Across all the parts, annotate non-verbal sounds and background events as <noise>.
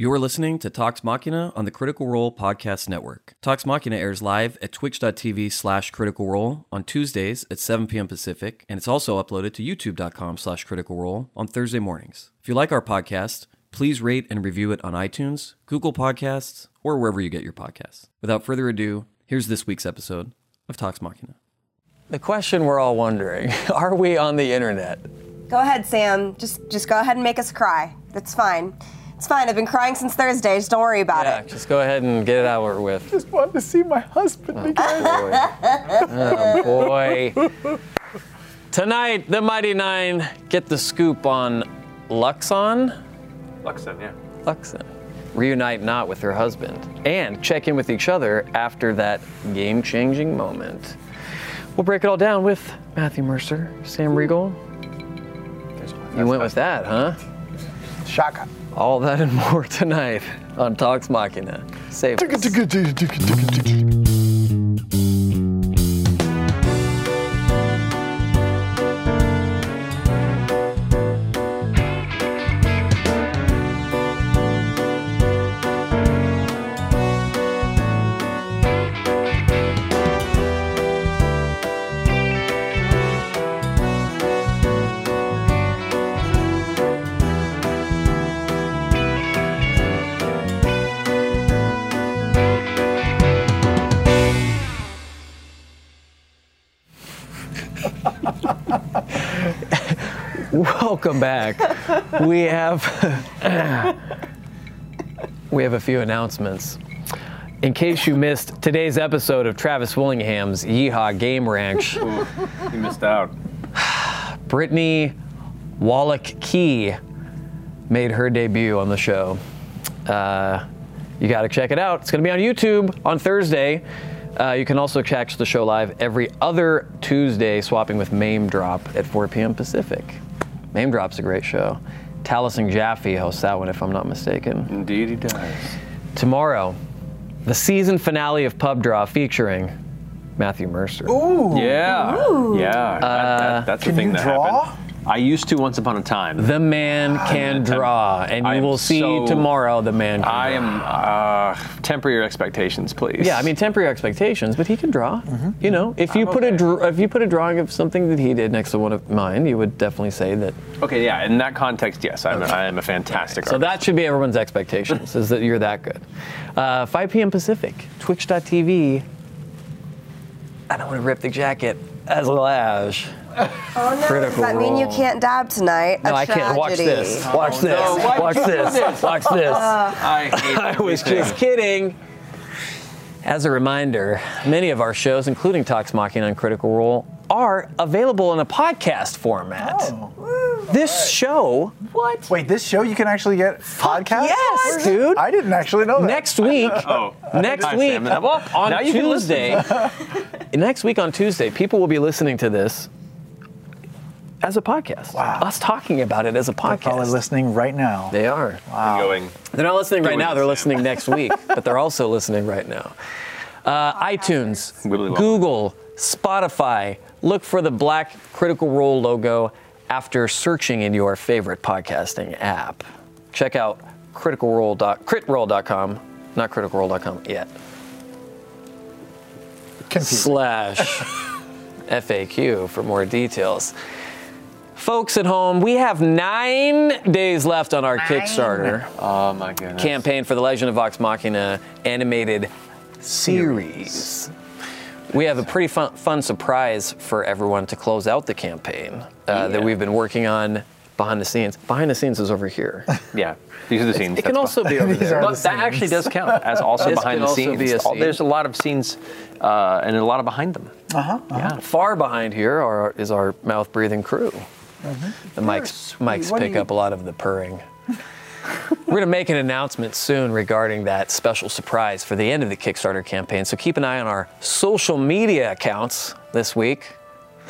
You're listening to Talks Machina on the Critical Role Podcast Network. Talks Machina airs live at twitch.tv slash critical role on Tuesdays at 7 p.m. Pacific, and it's also uploaded to youtube.com slash critical role on Thursday mornings. If you like our podcast, please rate and review it on iTunes, Google Podcasts, or wherever you get your podcasts. Without further ado, here's this week's episode of Talks Machina. The question we're all wondering <laughs> are we on the internet? Go ahead, Sam. Just just go ahead and make us cry. That's fine. It's fine. I've been crying since Thursday. Just don't worry about Yeah, it. just go ahead and get it over with. <laughs> just wanted to see my husband oh, again. Oh boy. Tonight, the Mighty Nein get the scoop on Luxon. Luxon, yeah. Luxon. Reunite Nott with her husband and check in with each other after that game changing moment. We'll break it all down with Matthew Mercer, Sam Riegel. You went with that, huh? Shaka. All that and more tonight on Talks Machina. Save us. Welcome back. <laughs> We have <laughs> we have a few announcements. In case you missed today's episode of Travis Willingham's Yeehaw Game Ranch, You missed out. <sighs> Brittany Wallach Key made her debut on the show. Uh, you got to check it out. It's going to be on YouTube on Thursday. Uh, you can also catch the show live every other Tuesday, swapping with Mame Drop at 4 p.m. Pacific. Mame Drop's a great show. Taliesin Jaffe hosts that one, if I'm not mistaken. Indeed, he does. Tomorrow, the season finale of Pub Draw featuring Matthew Mercer. Yeah. Yeah. that- that- that's the Can thing you that draw? happened. I used to once upon a time. The man can draw, and I you will see so- tomorrow the man can I draw. am. Uh, temper your expectations, please. Yeah, I mean temper your expectations, but he can draw. You know, if you put a okay. dr- if you put a drawing of something that he did next to one of mine, you would definitely say that. Okay, yeah. In that context, yes, I'm. I am a fantastic. Artist. So that should be everyone's expectations is that you're that good. Uh, 5 p.m. Pacific, Twitch.tv. I don't want to rip the jacket as a Lash. Oh no, Critical does that mean you can't dab tonight? No, A I can't. Watch tragedy. this. Watch oh, this. no, Watch would you do this. this? Watch this. Uh, uh. I, hate <laughs> I was just kidding. As a reminder, many of our shows, including Talks Machina on Critical Role, are available in a podcast format. Oh. This show, what? Wait, this show you can actually get podcast? yes, dude. I didn't actually know that. Next week, <laughs> Oh. next week Sam. Well, on now you can listen. Tuesday, <laughs> next week on Tuesday, people will be listening to this as a podcast. Wow. Us talking about it as a podcast. They're probably listening right now. They are. Going. They're not listening right now. They're listening next week, <laughs> but they're also listening right now. Uh, iTunes, Wibbly. Google, Spotify. Look for the black Critical Role logo after searching in your favorite podcasting app. Check out criticalrole. critroll.com, not criticalrole.com yet. Confused. Slash <laughs> FAQ for more details. Folks at home, we have nine days left on our Kickstarter Oh my goodness. campaign for the Legend of Vox Machina animated series. We have a pretty fun, fun surprise for everyone to close out the campaign uh, that we've been working on behind the scenes. Behind the scenes is over here. <laughs> Yeah. These are the scenes. it can also be over <laughs> These there. But the that actually does count <laughs> as also This behind the also scenes. be a scene. There's a lot of scenes uh, and a lot of behind them. Uh huh. Yeah. Far behind here are, is our mouth breathing crew. The mics, mics What pick you- up a lot of the purring. <laughs> We're going to make an announcement soon regarding that special surprise for the end of the Kickstarter campaign. So keep an eye on our social media accounts this week. <laughs>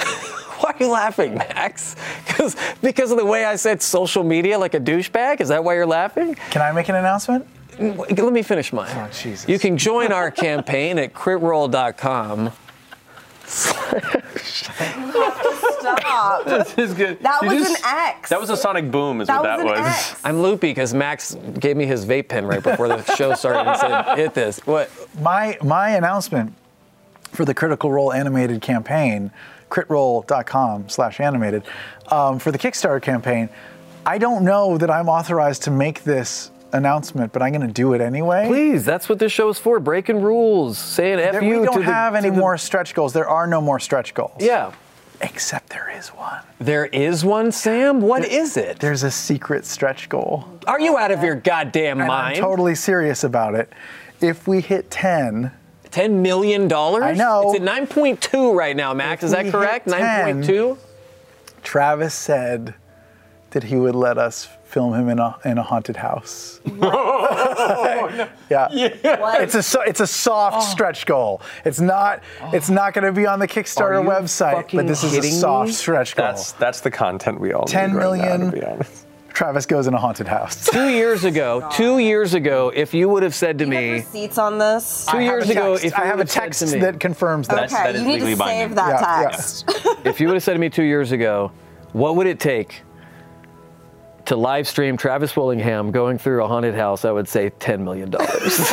why are you laughing, Max? Because because of the way I said social media like a douchebag? Is that why you're laughing? Can I make an announcement? Let me finish mine. Oh, Jesus. You can join our <laughs> campaign at critroll.com. Stop. This is good. That You was just- an X. That was a sonic boom, is That what was that an was. X. I'm loopy because Max gave me his vape pen right before the show started and said, "Hit this." What? My my announcement for the Critical Role animated campaign, critroll.com slash animated, um, for the Kickstarter campaign, I don't know that I'm authorized to make this announcement, but I'm going to do it anyway. Please, that's what this show is for. Breaking rules, saying "f There- you" we don't to the- have any to the- more stretch goals. There are no more stretch goals. Yeah, Except there is one. there is one, Sam. What is it? There's a secret stretch goal. Are you out of your goddamn And mind? I'm totally serious about it. If we hit 10, Ten million dollars? I know. It's at nine point two right now, Max. Is that correct? Nine point two. Travis said that he would let us film him in a in a haunted house. <laughs> Oh, yeah. What? It's a it's a soft Oh. stretch goal. It's not it's not going to be on the Kickstarter website, but this is a soft me? stretch goal. That's that's the content we all 10 need right now, million. to be honest. Travis goes in a haunted house. Two <laughs> years ago, oh two years ago, if you would have said to you me, receipts on this? Two years ago, if I have a would've said text me- that confirms that. Okay, that is you need to legally binding. save that Yeah, yeah. text. if you would have said to me two years ago, what would it take to live stream Travis Willingham going through a haunted house? I would say ten million dollars. <laughs>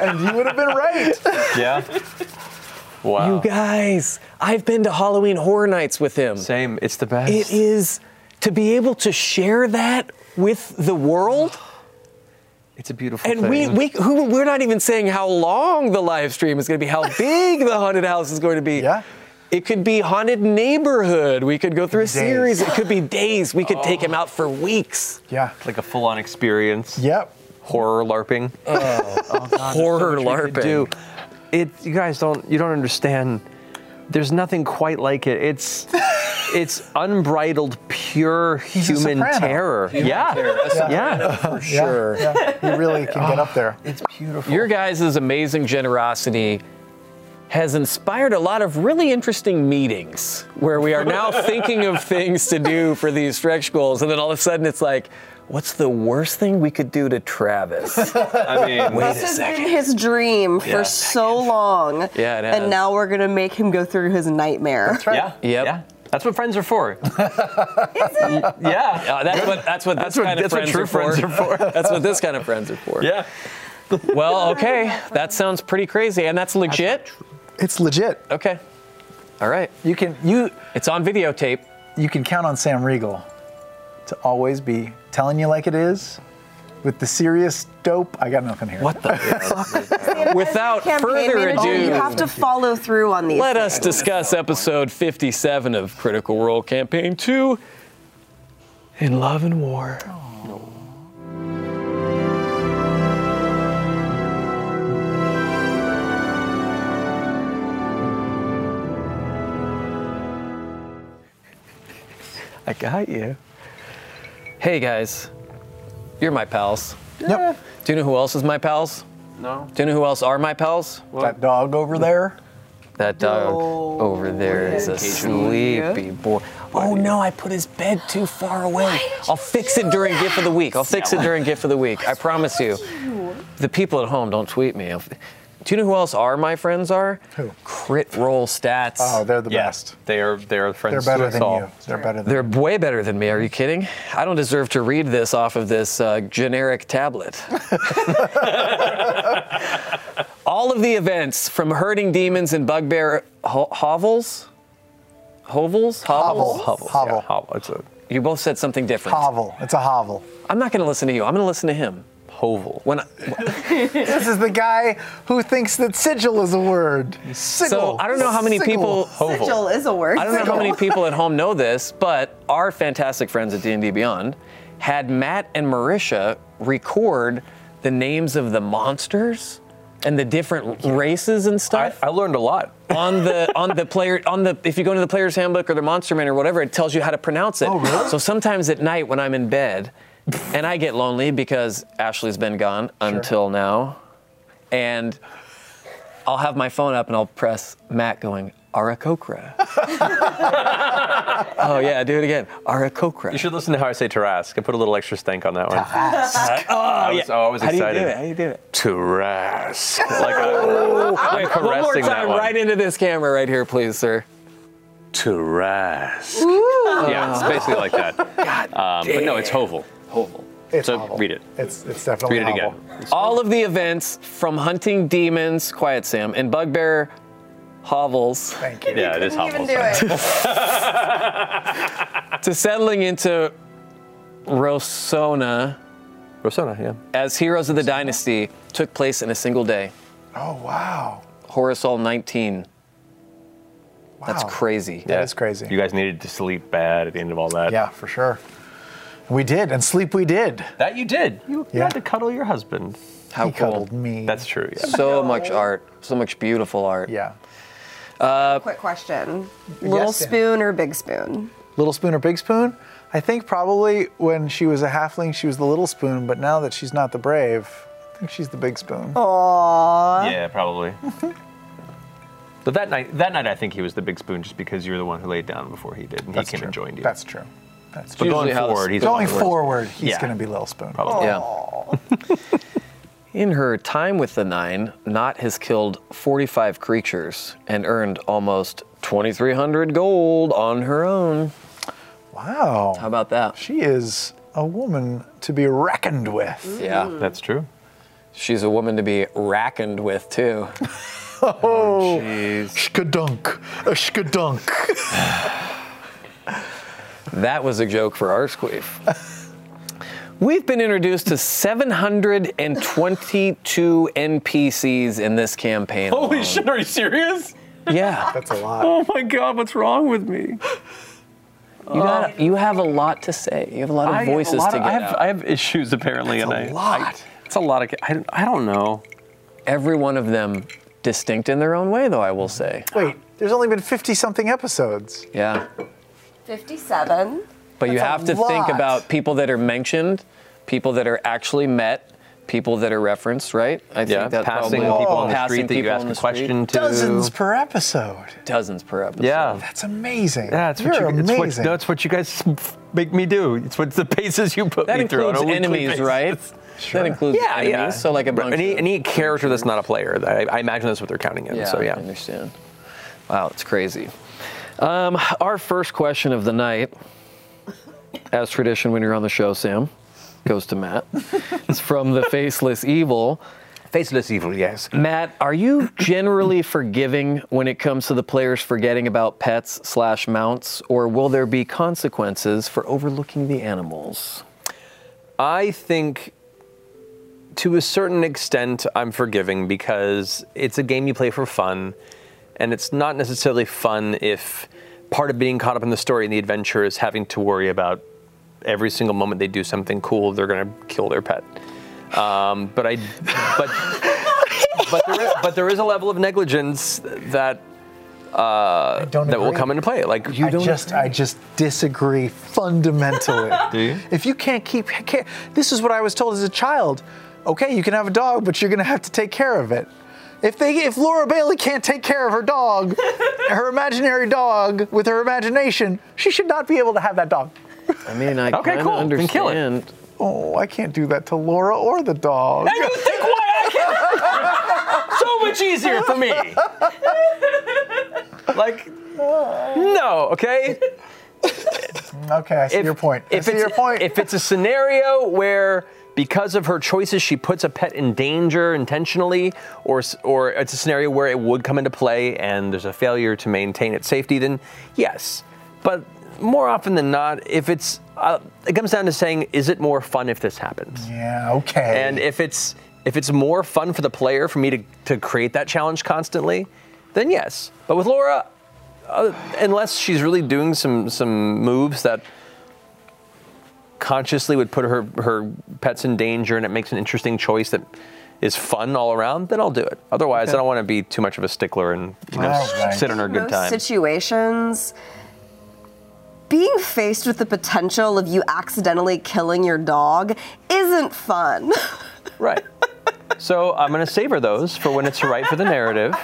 and you would have been right. Yeah. Wow. you guys, I've been to Halloween Horror Nights with him. Same. It's the best. It is to be able to share that with the world. It's a beautiful And thing. we, we who, we're not even saying how long the live stream is going to be, how <laughs> big the haunted house is going to be. Yeah. It could be haunted neighborhood. We could go through a Days. series. It could be <laughs> days. We could take him out for oh. weeks. Yeah. like a full-on experience. Yep. Horror LARPing. <laughs> Oh, oh, Horror what you LARPing. could do. It. You guys don't. You don't understand. There's nothing quite like it. It's. <laughs> It's unbridled, pure a human soprano. terror. yeah. Yeah. For sure. Yeah, yeah. He really can get up there. It's beautiful. Your guys' amazing generosity has inspired a lot of really interesting meetings where we are now <laughs> thinking of things to do for these stretch goals, and then all of a sudden it's like, what's the worst thing we could do to Travis? <laughs> I mean, Wait a This has second. been his dream for so long. Yeah, it has. And now we're gonna make him go through his nightmare. yeah. <laughs> Yep. Yeah. That's what friends are for. yeah. Uh, that's what that's what this what- kind of that's what friends, true are, friends are for. that's what this kind of friends are for. Yeah. Well, okay, that sounds pretty crazy, and that's legit. It's legit. Okay. All right. You can you It's on videotape. you can count on Sam Riegel to always be telling you like it is. With the serious dope, I got nothing here. What the? <laughs> <laughs> Without further manager, ado, you have to follow through on these. let us discuss episode 57 of Critical Role Campaign 2 in Love and War. Oh. I got you. Hey guys, you're my pals. Yep. Do you know who else is my pals? No. Do you know who else are my pals? That dog over there. That dog Oh, over there is a sleepy boy. Oh no, I put his bed too far away. I'll fix it during GIF of the week. I'll fix it during GIF of the week. I promise you. The people at home don't tweet me. I'll- Do you know who else are my friends are? Who? Crit roll stats. Oh, they're the Yeah. best. They are. They are friends. They're better to than all. you. They're better than They're way better than me. Are you kidding? I don't deserve to read this off of this uh, generic tablet. <laughs> All of the events from herding demons and bugbear ho- hovels, hovels, hovels. Hovel. Yeah, Hovel. hovel. It's a You both said something different. hovel. It's a hovel. I'm not going to listen to you. I'm going to listen to him. Hovel. When I, <laughs> This is the guy who thinks that sigil is a word. Sigil. so I don't know how many Sigil. people. Sigil is a word. I don't know how many people at home know this, but our fantastic friends at D&D Beyond had Matt and Marisha record the names of the monsters and the different races and I, stuff I learned a lot. on the on the player on the if you go into the player's handbook or the monster man or whatever it tells you how to pronounce it Oh, really? so sometimes at night when i'm in bed and i get lonely because ashley's been gone until now and i'll have my phone up and i'll press matt going aarakocra <laughs> oh yeah do it again aarakocra You should listen to how I say Tarrasque. I put a little extra stank on that one. Tarrasque. oh I was, oh, I was how do you excited. do it how do you do it Tarrasque. <laughs> Like I, I'm Wait, one more caressing that time one. right into this camera right here please sir to rest. Yeah, it's basically like that. God Um, but no, it's Hovel. Hovel. It's so Hovel. read it. It's it's definitely Read it Hovel. again. All of the events from hunting demons, Quiet Sam, and bugbear hovels Thank you. Yeah, it is Couldn't even do it. <laughs> to settling into Rosohna Rosohna, yeah. as heroes of the dynasty took place in a single day. Oh wow. Horisal 19. Wow. That's Wow. crazy. That is crazy. You guys needed to sleep bad at the end of all that. yeah, for sure. We did, and sleep we did. That you did. You, you Yeah. had to cuddle your husband. How he cool. cuddled me. That's true. Yeah. So much art, so much beautiful art. yeah. Uh, Quick question: Little Yes, Dan. spoon or big spoon? Little spoon or big spoon? I think probably when she was a halfling, she was the little spoon, but now that she's not the brave, I think she's the big spoon. Aww. Yeah, probably. <laughs> but that night, that night, I think he was the big spoon, just because you were the one who laid down before he did, and That's he came true. and joined you. That's true. That's but going usually how the forward, he's Going the one who- forward, he's Yeah. going to be little spoon. Probably. Yeah. <laughs> In her time with the Nein, Nott has killed 45 creatures and earned almost 2,300 gold on her own. Wow. How about that? She is a woman to be reckoned with. Yeah. That's true. She's a woman to be reckoned with, too. <laughs> Oh, Jeez. shkadunk, a shkadunk. <sighs> <laughs> That was a joke for Arsequeef. We've been introduced to 722 NPCs in this campaign. Holy alone. shit! Are you serious? Yeah. That's a lot. Oh my god! What's wrong with me? You, got, you have a lot to say. You have a lot of I- a voices lot to of- get I have, out. I have issues apparently, That's and a I, lot. I- it's a lot of. I, I don't know. Every one of them distinct in their own way, though, I will say. Wait, there's only been 50 something episodes. Yeah. Fifty-seven. But you have a to think about people that are mentioned, people that are actually met, people that are referenced, right? I Yeah, think that's passing probably people on the passing street that you ask a question to. Dozens per episode. Dozens per episode. Yeah. That's amazing. Yeah, it's You're what you, it's what, amazing. no, it's what you guys make me do. It's what the paces you put That me through on includes enemies, basis. right? <laughs> That includes Yeah, enemies. yeah. So like a bunch any of, any character that's not a player. I, I imagine that's what they're counting in. yeah, so I understand. Wow, it's crazy. Um, our first question of the night, as tradition when you're on the show, Sam, goes to Matt. it's from the Faceless Evil. Faceless evil, yes. Matt, are you generally forgiving when it comes to the players forgetting about pets slash mounts, or will there be consequences for overlooking the animals? I think to a certain extent I'm forgiving because it's a game you play for fun, and it's not necessarily fun if part of being caught up in the story and the adventure is having to worry about every single moment they do something cool, they're going to kill their pet. Um, but I, but, <laughs> but, there is, but there is a level of negligence that uh, that will come into play. Like I just, I just disagree fundamentally. <laughs> Do you? If you can't keep, can't, this is what I was told as a child. Okay, you can have a dog, but you're going to have to take care of it. If they, if Laura Bailey can't take care of her dog, <laughs> her imaginary dog with her imagination, she should not be able to have that dog. I mean, I Okay, kinda cool. Then understand. kill it. Oh, I can't do that to Laura or the dog. you think why I can? <laughs> so much easier for me. <laughs> like, no, okay. Okay, I see your point. I If see it's, your point. If it's a scenario where because of her choices she puts a pet in danger intentionally, or or it's a scenario where it would come into play and there's a failure to maintain its safety, then yes. But more often than not, if it's uh, it comes down to saying, is it more fun if this happens? yeah, okay. And if it's if it's more fun for the player for me to, to create that challenge constantly, then yes. But with Laura, uh, unless she's really doing some some moves that consciously would put her her pets in danger and it makes an interesting choice that is fun all around, then I'll do it. Otherwise, I don't want to be too much of a stickler and you know right. sit on her good Most time. situations, being faced with the potential of you accidentally killing your dog isn't fun. <laughs> Right. So I'm going to savor those for when it's right for the narrative.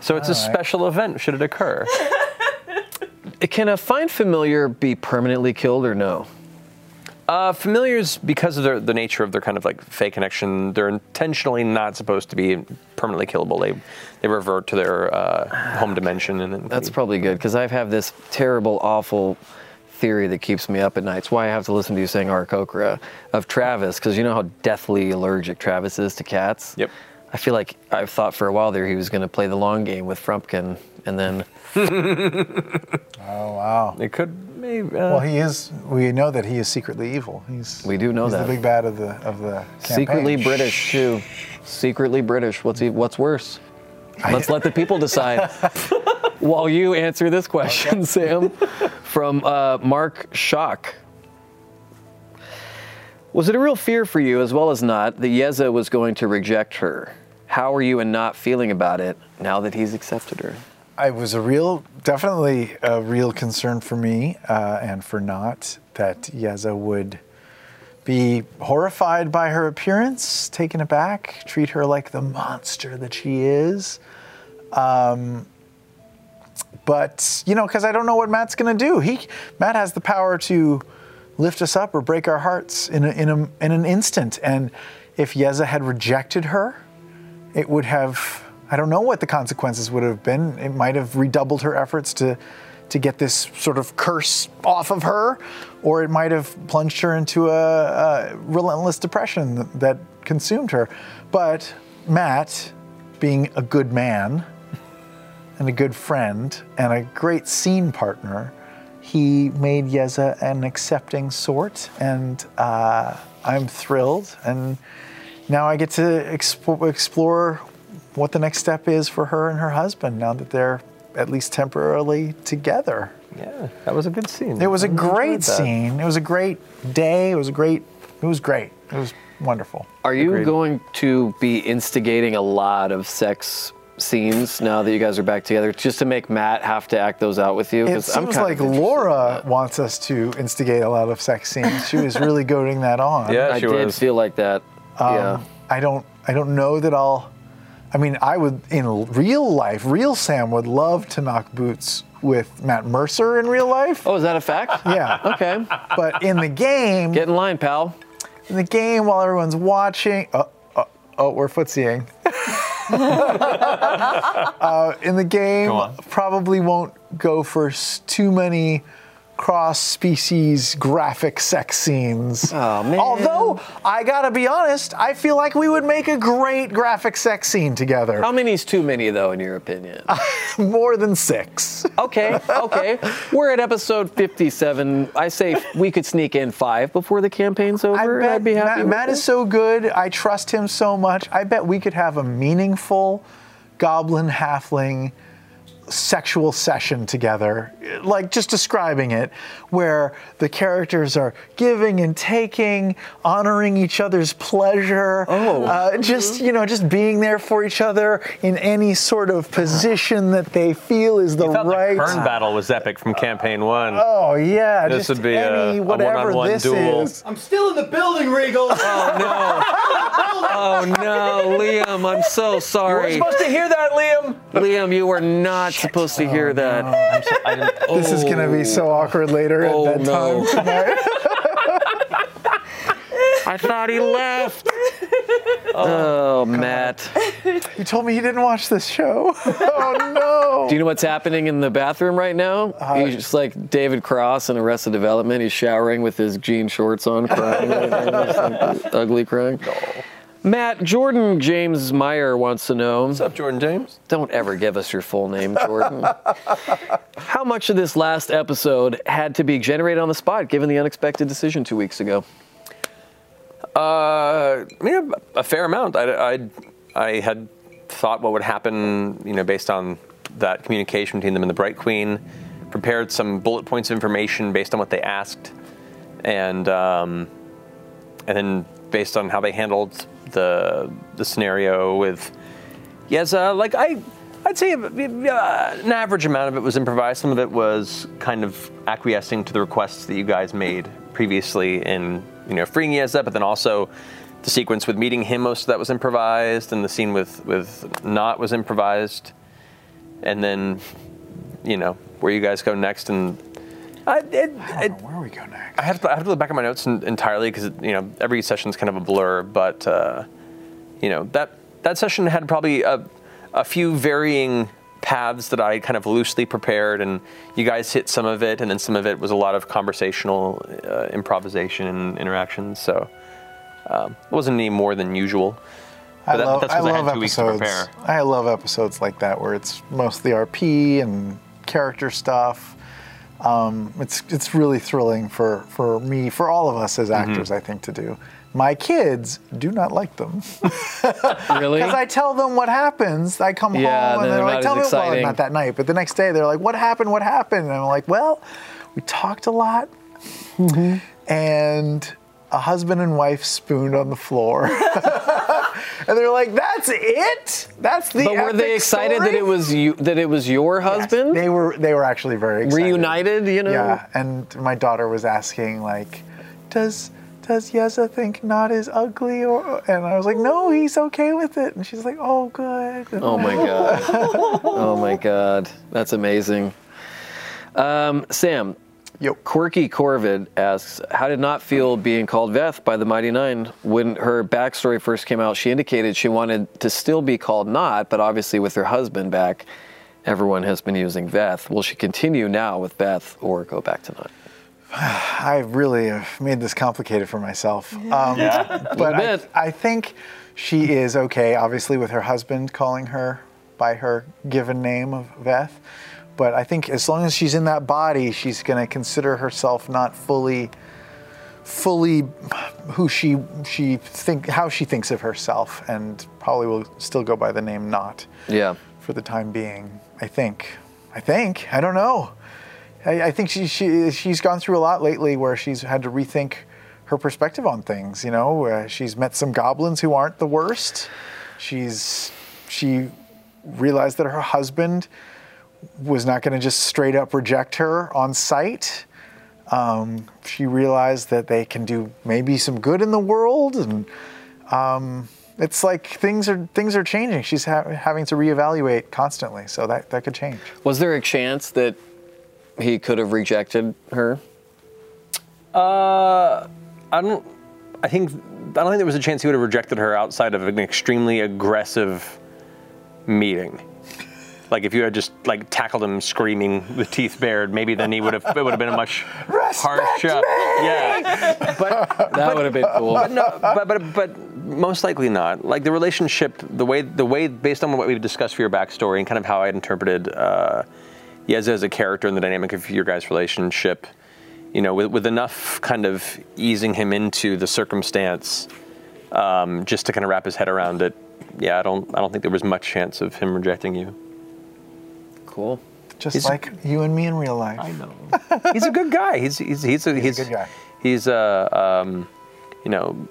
So it's a All right. special event should it occur. <laughs> Can a find familiar be permanently killed or no? Uh, familiars, because of their, the nature of their kind of like fake connection, they're intentionally not supposed to be permanently killable. They they revert to their uh, home dimension, and then That's probably good because I have this terrible, awful theory that keeps me up at night. It's why I have to listen to you saying Aarakocra of Travis because you know how deathly allergic Travis is to cats. Yep. I feel like I've thought for a while there he was going to play the long game with Frumpkin, and then <laughs> Oh wow. it could maybe. Uh, Well, he is. We know that he is secretly evil. He's. We do know he's that. the big bad of the of the. secretly. British too. Secretly British. What's he, what's worse? Let's let the people decide. <laughs> While you answer this question, Sam, from uh, Mark Shock. Was it a real fear for you, as well as Nott, that Yeza was going to reject her? How are you and Nott feeling about it now that he's accepted her? It was a real, definitely a real concern for me uh, and for Nott that Yeza would be horrified by her appearance, taken aback, treat her like the monster that she is. Um, but you know, because I don't know what Matt's going to do. He Matt has the power to lift us up or break our hearts in a, in a, in an instant. And if Yeza had rejected her, it would have I don't know what the consequences would have been. It might have redoubled her efforts to to get this sort of curse off of her, or it might have plunged her into a, a relentless depression that, consumed her. But Matt, being a good man and a good friend and a great scene partner, he made Yeza an accepting sort, and uh, I'm thrilled. And now I get to expo- explore what the next step is for her and her husband now that they're at least temporarily together. yeah, that was a good scene. It was a I enjoyed great scene. It was a great day. It was a great. It was great. It was wonderful. Are you Agreed. going to be instigating a lot of sex scenes now that you guys are back together, just to make Matt have to act those out with you? It 'Cause I'm seems like of interested in Laura wants us to instigate a lot of sex scenes. She was really goading that on. Yeah, I she did was. feel like that. yeah. Um, I don't. I don't know that I'll. I mean, I would in real life. Real Sam would love to knock boots with Matt Mercer in real life. Oh, is that a fact? Yeah. <laughs> Okay. But in the game, Get in line, pal. in the game while everyone's watching. Oh, oh, oh we're footsying. <laughs> uh, in the game, probably won't go for too many cross-species graphic sex scenes. Oh, man. Although I gotta be honest, I feel like we would make a great graphic sex scene together. How many is too many, though, in your opinion? <laughs> More than six. okay, okay. We're at episode 57. I say we could sneak in five before the campaign's over. and I'd be happy. Matt, Matt is so good. I trust him so much. I bet we could have a meaningful goblin halfling sexual session together, like just describing it, where the characters are giving and taking, honoring each other's pleasure. Oh. Uh, just, you know, just being there for each other in any sort of position that they feel is the I thought right. the Kern battle was epic from campaign one. Oh yeah, This just would be a- any a whatever one-on-one this duel. is. I'm still in the building, Riegel. Oh no, <laughs> oh, no, Liam, I'm so sorry. You're supposed to hear that, Liam. Liam, you were not supposed to hear that. This is gonna be so awkward later Oh, at bedtime no. tonight. <laughs> I thought he left. <laughs> Oh, oh Matt. you told me he didn't watch this show. <laughs> oh no. Do you know what's happening in the bathroom right now? He's just like David Cross in Arrested Development. He's showering with his jean shorts on, crying, Just, like, ugly crying. Matt Jordan James Meyer wants to know. What's up, Jordan James? Don't ever give us your full name, Jordan. <laughs> How much of this last episode had to be generated on the spot, given the unexpected decision two weeks ago? Uh, I mean, a, a fair amount. I, I, I had thought what would happen, you know, based on that communication between them and the Bright Queen. Prepared some bullet points of information based on what they asked, and um, and then based on how they handled the the scenario with Yes, uh, like I, I'd say uh, an average amount of it was improvised. Some of it was kind of acquiescing to the requests that you guys made previously in, you know, freeing Yeza, but then also the sequence with meeting him. Most of that was improvised, and the scene with with Nott was improvised, and then, you know, where you guys go next and I, it, I don't know where we go next. I have to, I have to look back at my notes en- entirely because you know every session's kind of a blur. But uh, you know that that session had probably a, a few varying paths that I kind of loosely prepared, and you guys hit some of it, and then some of it was a lot of conversational uh, improvisation and interactions. So um, it wasn't any more than usual. I But that- love, that's I 'cause I had love two weeks to episodes. prepare. I love episodes like that where it's mostly RP and character stuff. Um, it's it's really thrilling for, for me, for all of us as Mm-hmm. actors, I think, to do. My kids do not like them <laughs> Really? because I tell them what happens. I come Yeah, home and they're they're like, "Tell me as well, not that night, but the next day they're like, what happened? What happened?" And I'm like, "Well, we talked a lot, Mm-hmm. and a husband and wife spooned on the floor." <laughs> And they're like, "That's it? That's the." End. But were they excited that it was you? That it was your Yes, husband? they were. They were actually very excited. Reunited, you know? Yeah, and my daughter was asking like, "Does does Yeza think Nott as ugly?" Or and I was like, "No, he's okay with it." And she's like, "Oh, good." Oh my god. <laughs> oh my god. That's amazing. Um, Sam, Yo. Quirky Corvid asks, How did Nott feel being called Veth by the Mighty Nein? When her backstory first came out, she indicated she wanted to still be called Nott, but obviously with her husband back, everyone has been using Veth. Will she continue now with Veth or go back to Nott? <sighs> I really have made this complicated for myself. Um, but I. I think she is okay, obviously, with her husband calling her by her given name of Veth. But I think as long as she's in that body, she's going to consider herself not fully, fully who she she think how she thinks of herself, and probably will still go by the name Nott Yeah. for the time being. I think. I think. I don't know. I, I think she, she she's gone through a lot lately where she's had to rethink her perspective on things. You know, uh, she's met some goblins who aren't the worst. She's she realized that her husband was not going to just straight up reject her on sight. Um, she realized that they can do maybe some good in the world, and um, it's like things are things are changing. She's ha- having to reevaluate constantly, so that that could change. Was there a chance that he could have rejected her? Uh, I don't. I think I don't think there was a chance he would have rejected her outside of an extremely aggressive meeting. Like if you had just like tackled him screaming with teeth bared, maybe then he would have it would have been a much harsher. Yeah, but That would have been cool. but no, but but but most likely not. Like the relationship, the way the way based on what we've discussed for your backstory and kind of how I had interpreted uh, Yeza as a character and the dynamic of your guys' relationship, you know, with, with enough kind of easing him into the circumstance, um, just to kind of wrap his head around it. Yeah, I don't I don't think there was much chance of him rejecting you. Cool. Just He's- like you and me in real life. I know. he's a good guy. He's he's he's a, he's, good guy. He's a um, you know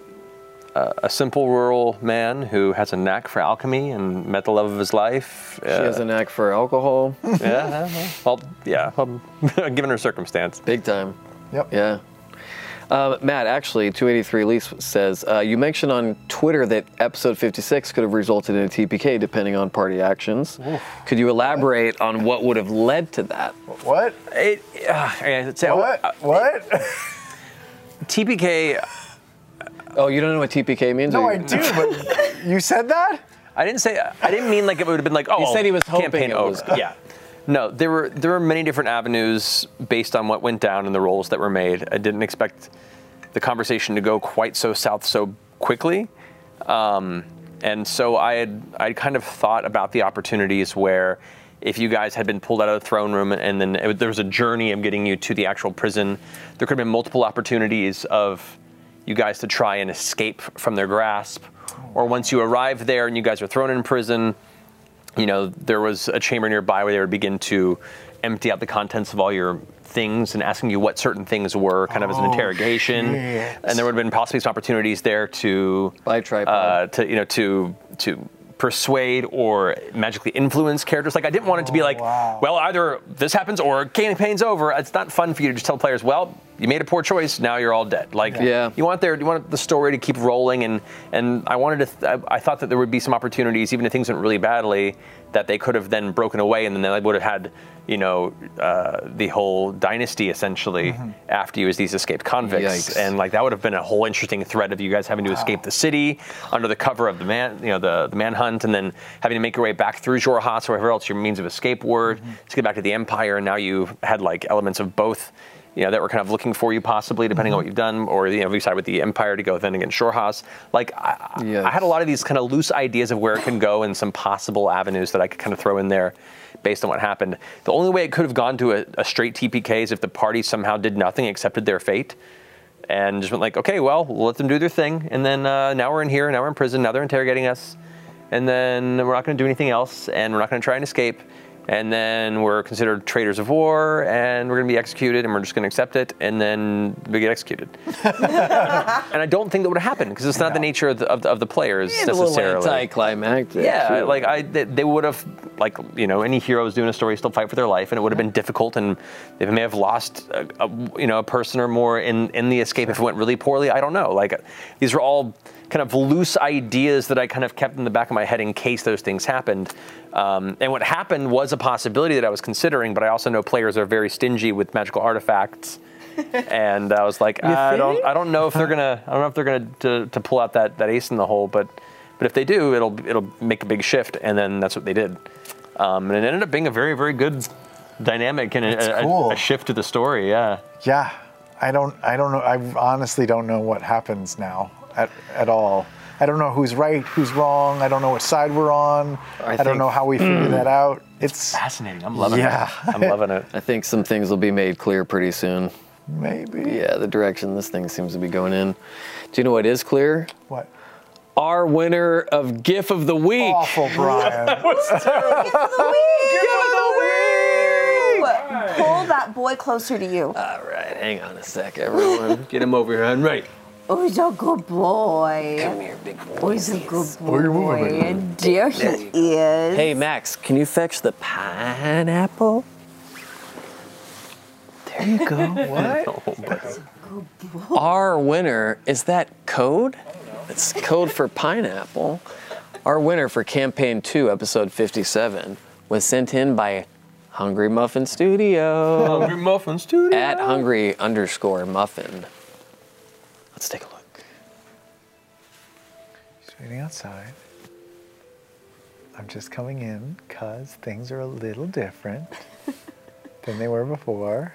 a, a simple rural man who has a knack for alchemy and met the love of his life. She has a knack for alcohol. <laughs> yeah, well, yeah. Um, <laughs> given her circumstance. Big time. Yep. Yeah. Um, Matt, actually, 283 Lease says uh, you mentioned on Twitter that episode 56 could have resulted in a TPK depending on party actions. Could you elaborate on what would have led to that? What? It, uh, I'd say, What? uh, what? TPK. <laughs> Oh, you don't know what TPK means? no, Or I you- do. But <laughs> you said that. I didn't say. I didn't mean like it would have been like. Oh, He said he was hoping campaign it was- over. Yeah. No, there were there were many different avenues based on what went down and the rolls that were made. I didn't expect the conversation to go quite so south so quickly, um, and so I had I kind of thought about the opportunities where if you guys had been pulled out of the throne room and then it, there was a journey of getting you to the actual prison, there could have been multiple opportunities of you guys to try and escape from their grasp, or once you arrive there and you guys are thrown in prison you know, there was a chamber nearby where they would begin to empty out the contents of all your things and asking you what certain things were, kind of as an interrogation. shit. And there would have been possibly some opportunities there to, By tripod. uh, to you know, to to persuade or magically influence characters. Like I didn't want it to be like, wow. well, either this happens or campaign's over. It's not fun for you to just tell players, well, you made a poor choice. Now you're all dead. Like, Yeah. you want there, you want the story to keep rolling, and and I wanted to. Th- I, I thought that there would be some opportunities, even if things went really badly, that they could have then broken away, and then they would have had, you know, uh, the whole dynasty essentially after you as these escaped convicts, Yikes. and like that would have been a whole interesting thread of you guys having to escape the city under the cover of the man, you know, the, the manhunt, and then having to make your way back through Xhorhas or wherever else your means of escape were to get back to the Empire. And now you had like elements of both, you know, that were kind of looking for you possibly, depending on what you've done, or you know, if you side with the Empire to go then against Xhorhas. Like I, I- Yes. I had a lot of these kind of loose ideas of where it can go and some possible avenues that I could kind of throw in there based on what happened. The only way it could have gone to a, a straight TPK is if the party somehow did nothing, accepted their fate, and just went like, okay, well, we'll let them do their thing, and then uh, now we're in here, now we're in prison, now they're interrogating us, and then we're not going to do anything else, and we're not going to try and escape. And then we're considered traitors of war, and we're going to be executed, and we're just going to accept it, and then we get executed. <laughs> and I don't think that would have happened because it's not the nature of the, of the, of the players And a little necessarily. anticlimactic. Yeah, too. like I, they, they would have, like you know, any heroes doing a story still fight for their life, and it would have been mm-hmm. difficult, and they may have lost, a, a, you know, a person or more in in the escape if it went really poorly. I don't know. Like these are all kind of loose ideas that I kind of kept in the back of my head in case those things happened. Um, and what happened was a possibility that I was considering, but I also know players are very stingy with magical artifacts. <laughs> and I was like, I don't, I don't know if they're gonna, I don't know if they're gonna to, to pull out that, that ace in the hole, but, but if they do, it'll, it'll make a big shift, and then that's what they did, um, and it ended up being a very, very good dynamic and a, a- a shift to the story. Yeah, Yeah, I don't. I don't know. I honestly don't know what happens now at at all. I don't know who's right, who's wrong. I don't know what side we're on. I, don't know how we figure hmm. that out. It's fascinating. I'm loving Yeah. it. I'm loving it. <laughs> I think some things will be made clear pretty soon. maybe Yeah, the direction this thing seems to be going in. Do you know what is clear? what Our winner of GIF of the Week. awful, Brian. <laughs> That was terrible. GIF of the Week. GIF of the Week. Pull that boy closer to you. All right, hang on a sec, everyone. <laughs> Get him over here. I'm right. Oh, he's a good boy. Come here, big boy. Oh, he's a good boy. And there he is. Hey, Max, can you fetch the pineapple? There you go. <laughs> what? Oh, Our winner, is that code? It's code for pineapple. Our winner for campaign two, episode 57, was sent in by Hungry Muffin Studio Hungry Muffin Studio. at hungry underscore muffin. Let's take a look. She's waiting outside. I'm just coming in because things are a little different <laughs> than they were before.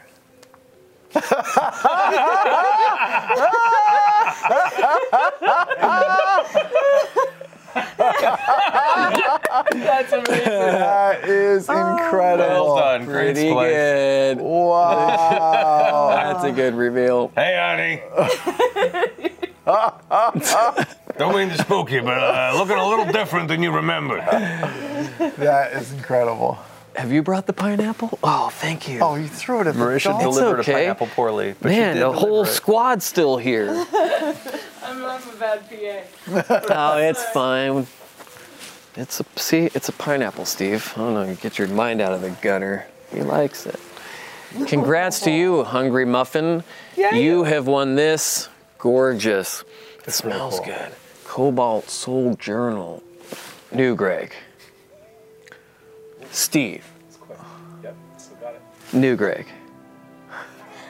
<laughs> <laughs> That is amazing. That is incredible. Well done. Great Pretty splice. good. Wow. That's a good reveal. Hey, honey. <laughs> Don't mean to spook you, but uh, looking a little different than you remembered. that is incredible. Have you brought the pineapple? Oh, thank you. Oh, you threw it at the Marisha dog. delivered okay. a pineapple poorly, but Man, the whole deliver it. squad's still here. <laughs> I'm, I'm a bad PA. oh, it's fine. It's a see, it's a pineapple, Steve. I don't know. You get your mind out of the gutter. He likes it. Congrats to you, Hungry Muffin. Yeah, You have won this gorgeous. It smells good. Cobalt Soul Journal. New Greg. Steve. New Greg.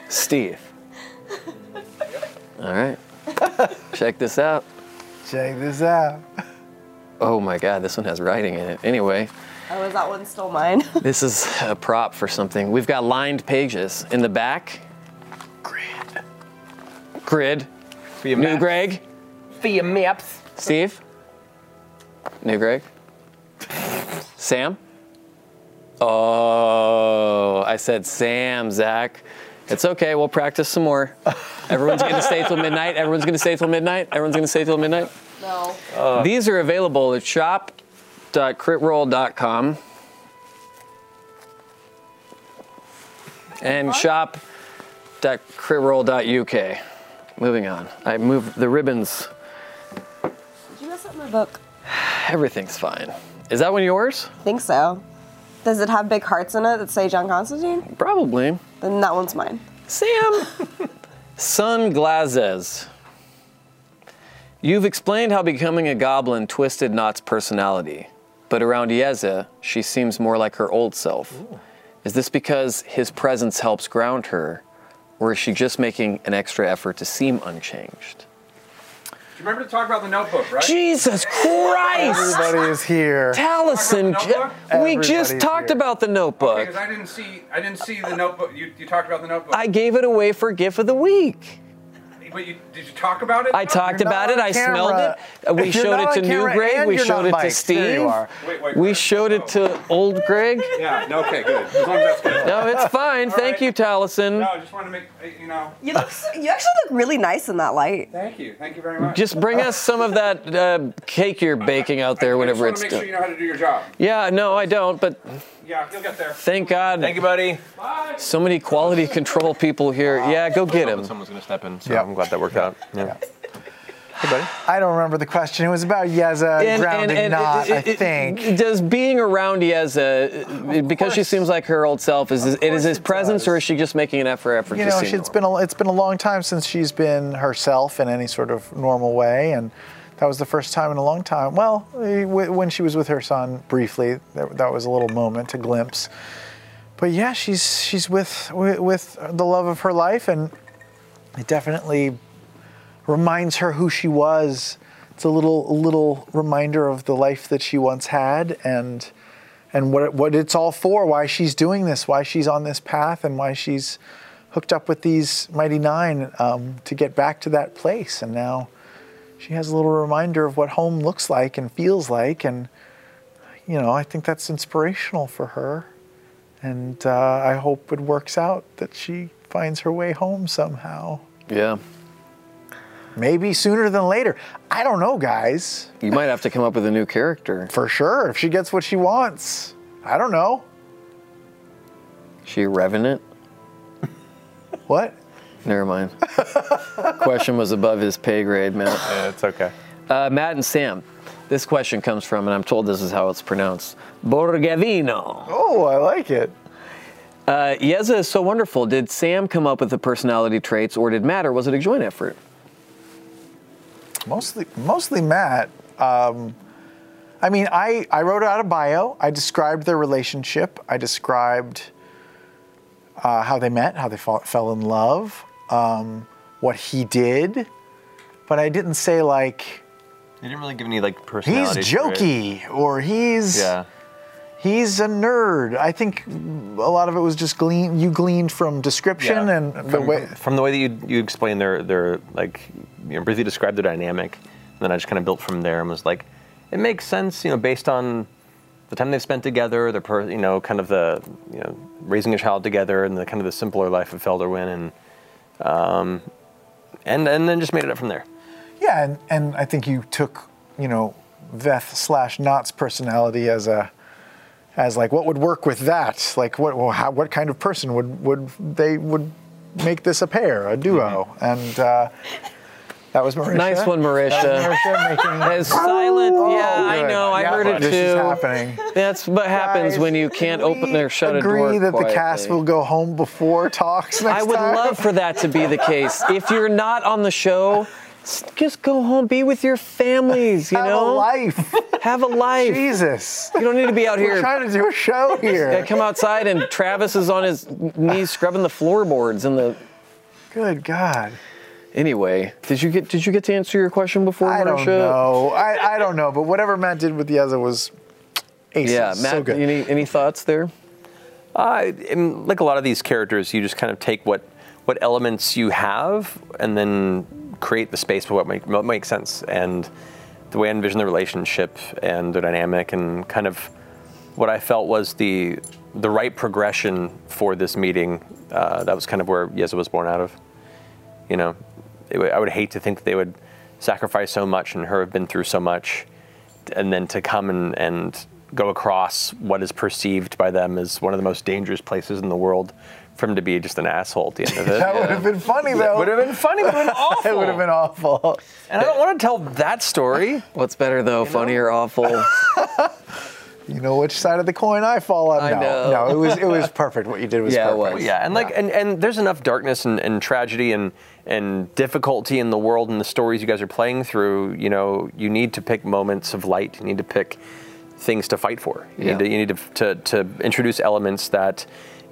Steve. All right. <laughs> Check this out. Check this out. Oh my God, this one has writing in it. Anyway, Oh, is that one still mine? <laughs> this is a prop for something. We've got lined pages in the back. Grid. Grid. For your New maps. Greg. For your maps. Steve. New Greg. Sam. Oh, I said Sam, Zach. It's okay. We'll practice some more. Everyone's going to stay till midnight. Everyone's going to stay till midnight. Everyone's going to stay till midnight. No. These are available at shop.critroll.com and shop.critroll.uk. Moving on. I moved the ribbons. Did you mess up my book? Everything's fine. Is that one yours? I think so. Does it have big hearts in it that say John Constantine? Probably. Then that one's mine. Sam, <laughs> Sunglazes. You've explained how becoming a goblin twisted Nott's personality, but around Yeza, she seems more like her old self. Is this because his presence helps ground her, or is she just making an extra effort to seem unchanged? You remember to talk about the notebook, right? Jesus Christ! Everybody is here. Taliesin, Talk about the we just talked here. about the notebook. Because I didn't see, I didn't see the notebook. You, you talked about the notebook. I gave it away for gift of the week. But you, did you talk about it? I talked You're about it. I camera. smelled it. We You're showed it to New camera Greg. We showed it to mic'd. Steve. There you are. Wait, wait, We showed it to old Greg. <laughs> Yeah. No. Okay. Good. As long as that's good. No, it's fine. Thank right. you, Taliesin. No, I just wanted to make uh, you know. You look. so- You actually look really nice in that light. Thank you. Thank you very much. Just bring us some of that uh, cake you're baking out there I whenever just it's want to make sure you done. know how to do your job. Yeah, no, I don't, but Yeah, you'll get there. thank God. Thank you, buddy. Bye. So many quality control people here. Yeah, go get him. Someone's gonna step in, so Yep. I'm glad that worked out. Yeah. Hey, buddy. I don't remember the question. It was about Yeza grounding Nott, it- I think. Does being around Yeza, because she seems like her old self, is it is his it presence, does. or is she just making an effort effort you to know, seem she- it's normal? been a, it's been a long time since she's been herself in any sort of normal way, and that was the first time in a long time. Well, eh, when she was with her son briefly, that, was a little moment, a glimpse. But yeah, she's she's with with, with the love of her life, and it definitely reminds her who she was. It's a little little reminder of the life that she once had, and and what what it's all for, why she's doing this, why she's on this path, and why she's hooked up with these Mighty Nein um, to get back to that place. And now she has a little reminder of what home looks like and feels like, and you know, I think that's inspirational for her. And uh, I hope it works out that she finds her way home somehow. yeah. Maybe sooner than later. I don't know, guys. You might have to come up with a new character. For sure, if she gets what she wants. I don't know. She a revenant? What? Never mind. question was above his pay grade, man. Yeah, it's okay. Uh, Matt and Sam. This question comes from, and I'm told this is how it's pronounced, Borgavino. Oh, I like it. Uh, Yeza is so wonderful. Did Sam come up with the personality traits, or did Matt, or was it a joint effort? Mostly, mostly Matt. Um, I mean, I, I wrote out a bio. I described their relationship. I described uh, how they met, how they fall, fell in love, um, what he did. But I didn't say like You didn't really give any like he's personality. trait. jokey or he's Yeah. he's a nerd. I think a lot of it was just glean you gleaned from description Yeah. and the from, way. from the way that you you explained their their like you know briefly described their dynamic, and then I just kind of built from there and was like, it makes sense, you know, based on the time they've spent together, the per, you know, kind of the you know raising a child together, and the kind of the simpler life of Felderwin, and um, and and then just made it up from there. Yeah, and, and I think you took, you know, Veth slash Nott's personality as a, as like what would work with that? Like what, well, how, what kind of person would would they would make this a pair, a duo? And uh, that was Marisha. Nice one, Marisha. Marisha making. <laughs> Silent, oh, yeah, I Oh, know, I Yeah, heard it this too. is happening. That's what happens Guys, when you can't can open or shut a door. Agree that the cast will go home before talks next I would time? love for that to be the case. If you're not on the show, just go home, be with your families. You have know, a life. have a life. Jesus. You don't need to be out here. We're trying to do a show <laughs> here. Yeah, come outside and Travis is on his knees scrubbing the floorboards and the. Good God. Anyway, did you get did you get to answer your question before, I don't know. I, I don't know. But whatever Matt did with Yeza was aces. Yeah, so Matt. good. any any thoughts there? Uh, like a lot of these characters, you just kind of take what what elements you have and then create the space for what make, what makes sense. And the way I envision the relationship and the dynamic and kind of what I felt was the the right progression for this meeting. Uh, that was kind of where Yeza was born out of. You know, it, would- I would hate to think that they would sacrifice so much and her have been through so much, and then to come and, and go across what is perceived by them as one of the most dangerous places in the world for him to be just an asshole at the end of it. <laughs> that would have been funny though. would have been funny, but would have been <laughs> awful. it would have been awful. And I don't want to tell that story. <laughs> What's better though, funny or awful? You You know which side of the coin I fall on? I no, know. no, it was it was perfect. What you did was Yeah, it perfect. was. Yeah, and like, and, and there's enough darkness and, and tragedy and and difficulty in the world and the stories you guys are playing through. You know, you need to pick moments of light. You need to pick things to fight for. You Yeah. need to you need to, to to introduce elements that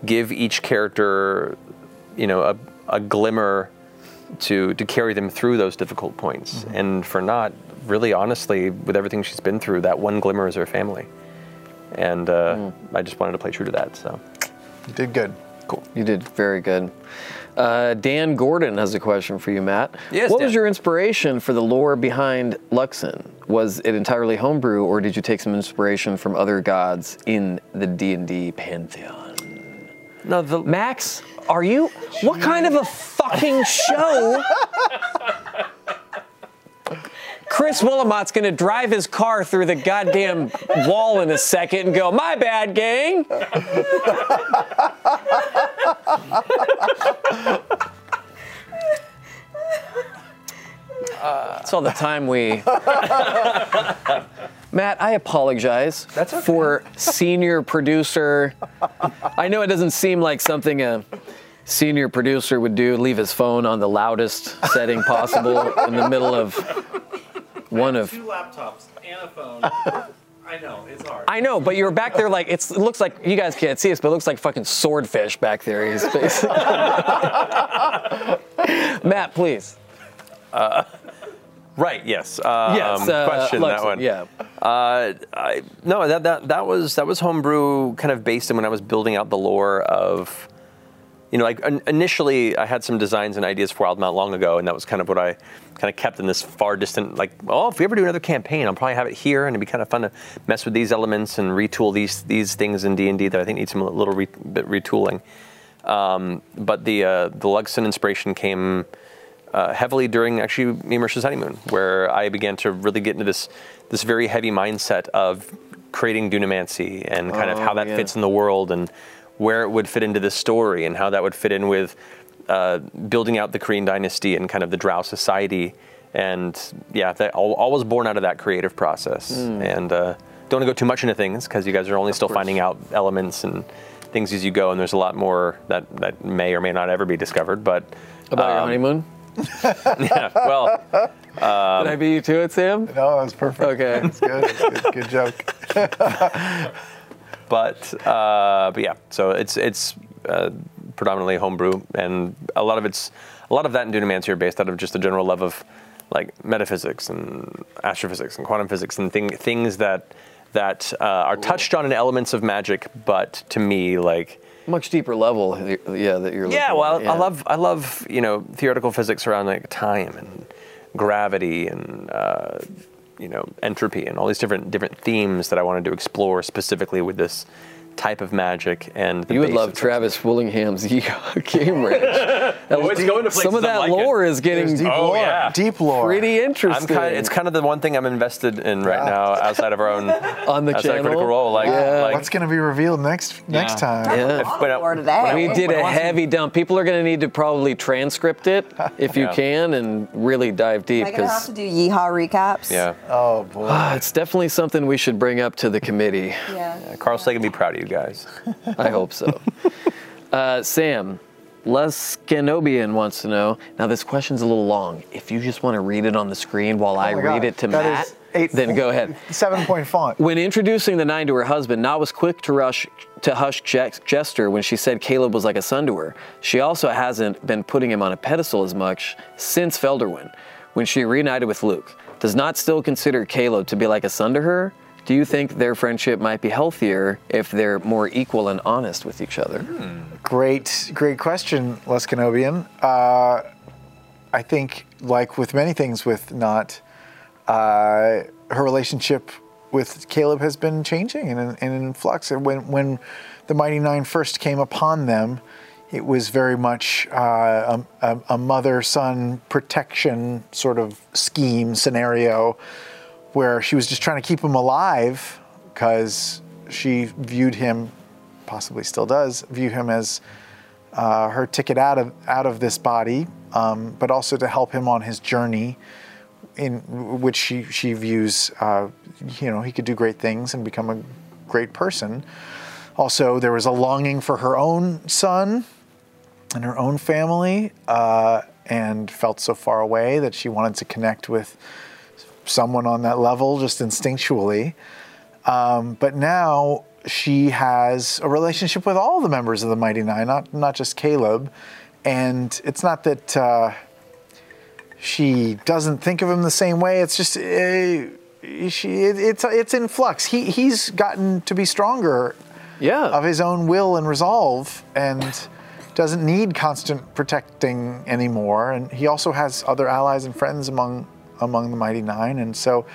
give each character, you know, a, a glimmer to to carry them through those difficult points. And for Nott really honestly, with everything she's been through, that one glimmer is her family. And uh, I just wanted to play true to that. So. You did good. Cool. You did very good. Uh, Dan Gordon has a question for you, Matt. Yes, What Dan. was your inspiration for the lore behind Luxon? Was it entirely homebrew, or did you take some inspiration from other gods in the D and D pantheon? No, the Max, are you? What kind of a fucking show? <laughs> Chris Willamot's gonna drive his car through the goddamn wall in a second and go, "My bad, gang." It's all the time we. <laughs> Matt, I apologize for senior producer. I know it doesn't seem like something a senior producer would do, leave his phone on the loudest setting possible in the middle of one of. Two laptops and a phone. <laughs> I know, it's hard. I know, but you're back there like it's, it looks like you guys can't see us, but it looks like fucking swordfish back there. He's basically. <laughs> Matt, please. Right. Yes. Um, Yes, uh, question that one. yeah. Uh, I, no, that, that that was that was homebrew, kind of based on when I was building out the lore of, you know, like initially I had some designs and ideas for Wildemount long ago, and that was kind of what I kind of kept in this far distant. Like, oh, if we ever do another campaign, I'll probably have it here, and it'd be kind of fun to mess with these elements and retool these these things in D and D that I think need some little re- bit retooling. Um, but the uh, the Luxon inspiration came uh, heavily during actually me and Marisha's honeymoon, where I began to really get into this this very heavy mindset of creating Dunamancy and kind of Oh, how that yeah. fits in the world and where it would fit into the story and how that would fit in with uh, building out the Kryn dynasty and kind of the Drow society. And yeah, that all, all was born out of that creative process. Hmm. And uh, don't want to go too much into things because you guys are only still finding out elements and things as you go, and there's a lot more that, that may or may not ever be discovered. But About your um, honeymoon? <laughs> yeah, well, Did I beat you to it, Sam? No, that was perfect. Okay. That's good. That's good. Good joke. <laughs> but uh, but yeah, so it's it's uh, predominantly homebrew, and a lot of it's a lot of that in Dunamancy are based out of just a general love of like metaphysics and astrophysics and quantum physics and thing, things that that uh, are touched on in elements of magic, but to me like Much deeper level, yeah, that you're. yeah, well, at, I love I love you know theoretical physics around like time and gravity and uh, you know entropy and all these different different themes that I wanted to explore specifically with this type of magic and the You would love of- Travis Willingham's <laughs> Game Range. That <laughs> was- it's going to some of that I'm lore is getting deep Oh, lore. yeah. Deep lore. pretty I'm interesting. kind it's kind of the one thing I'm invested in right now outside of our own <laughs> on the outside channel. Critical Role. Like, Yeah. like What's going to be revealed next next time? Yeah. Lot of when I- lore. We did a I a want heavy dump. People are going to need to probably transcript it if you Yeah. can and really dive deep Am I gonna have to do yeehaw recaps? yeah, Oh boy. Ah, it's definitely something we should bring up to the committee. Yeah. Carl Sagan be proud of you guys. <laughs> I hope so. uh, Sam, Les Canobian wants to know. Now, this question's a little long. If you just want to read it on the screen while I Oh my read God. it to That Matt, eight then go ahead. Seven point font. When introducing the Nein to her husband, Na was quick to rush to hush Je- Jester when she said Caleb was like a son to her. She also hasn't been putting him on a pedestal as much since Felderwin, when she reunited with Luc. Does Nott still consider Caleb to be like a son to her. Do you think their friendship might be healthier if they're more equal and honest with each other? Great, great question, Les Canobian. Uh, I think, like with many things with Nott, uh, her relationship with Caleb has been changing and, in- and in flux. And when, when the Mighty Nein first came upon them, it was very much uh, a, a mother son protection sort of scheme scenario where she was just trying to keep him alive because she viewed him, possibly still does, view him as uh, her ticket out of out of this body, um, but also to help him on his journey, in which she she views, uh, you know, he could do great things and become a great person. Also, there was a longing for her own son and her own family, uh, and felt so far away that she wanted to connect with someone on that level just instinctually. Um, but now she has a relationship with all the members of the Mighty Nein, not not just Caleb. And it's not that uh, she doesn't think of him the same way. It's just uh, she it, it's it's in flux. He he's gotten to be stronger, yeah, of his own will and resolve, and doesn't need constant protecting anymore. And he also has other allies and friends among among the Mighty Nein, and so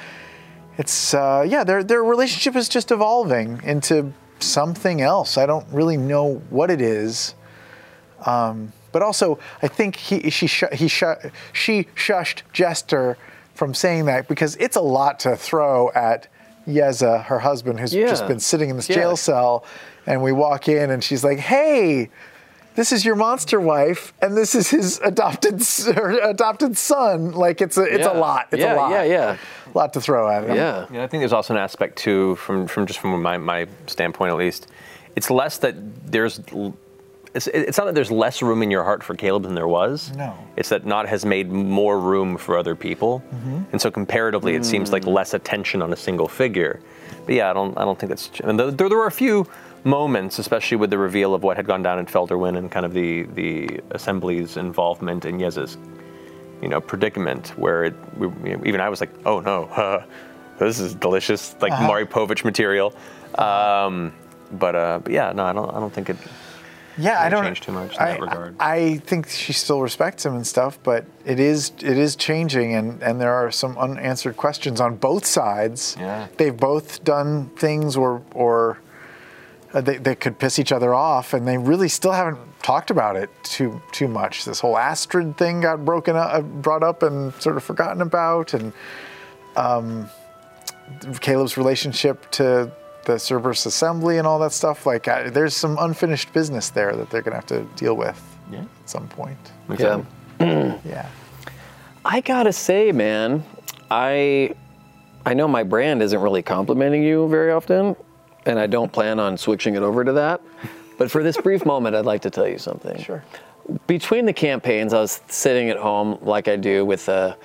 it's uh, yeah, their their relationship is just evolving into something else. I don't really know what it is. Um, but also, I think he she sh- he sh- she shushed Jester from saying that because it's a lot to throw at Yeza, her husband, who's just been sitting in this Yeah. jail cell, and we walk in and she's like, "Hey." This is your monster wife, and this is his adopted adopted son. Like it's a it's Yeah. a lot. It's Yeah, a lot. yeah, yeah. A lot to throw at him. Yeah, yeah, I think there's also an aspect too, from from just from my, my standpoint at least. It's less that there's, it's, it's not that there's less room in your heart for Caleb than there was. No. It's that Nott has made more room for other people, Mhm. and so comparatively, it seems like less attention on a single figure. But yeah, I don't I don't think that's. And there, there were a few moments, especially with the reveal of what had gone down in Felderwin and kind of the the assembly's involvement in Yeza's you know, predicament where it, we, you know, even I was like, oh no, uh, <laughs> this is delicious, like Uh-huh. Maury Povich material. Um, but, uh, but yeah, no, I don't, I don't think it Yeah, I don't changed too much in I, that regard. I think she still respects him and stuff, but it is it is changing, and and there are some unanswered questions on both sides. Yeah. they've both done things or or uh, they, they could piss each other off, and they really still haven't talked about it too too much. This whole Astrid thing got broken up, uh, brought up, and sort of forgotten about, and um, Caleb's relationship to the Cerberus Assembly and all that stuff. Like, uh, there's some unfinished business there that they're gonna have to deal with Yeah. at some point. Yeah. <clears throat> Yeah. I gotta say, man, I I know my brand isn't really complimenting you very often, and I don't plan on switching it over to that. But for this brief moment, I'd like to tell you something. Sure. Between the campaigns, I was sitting at home like I do with a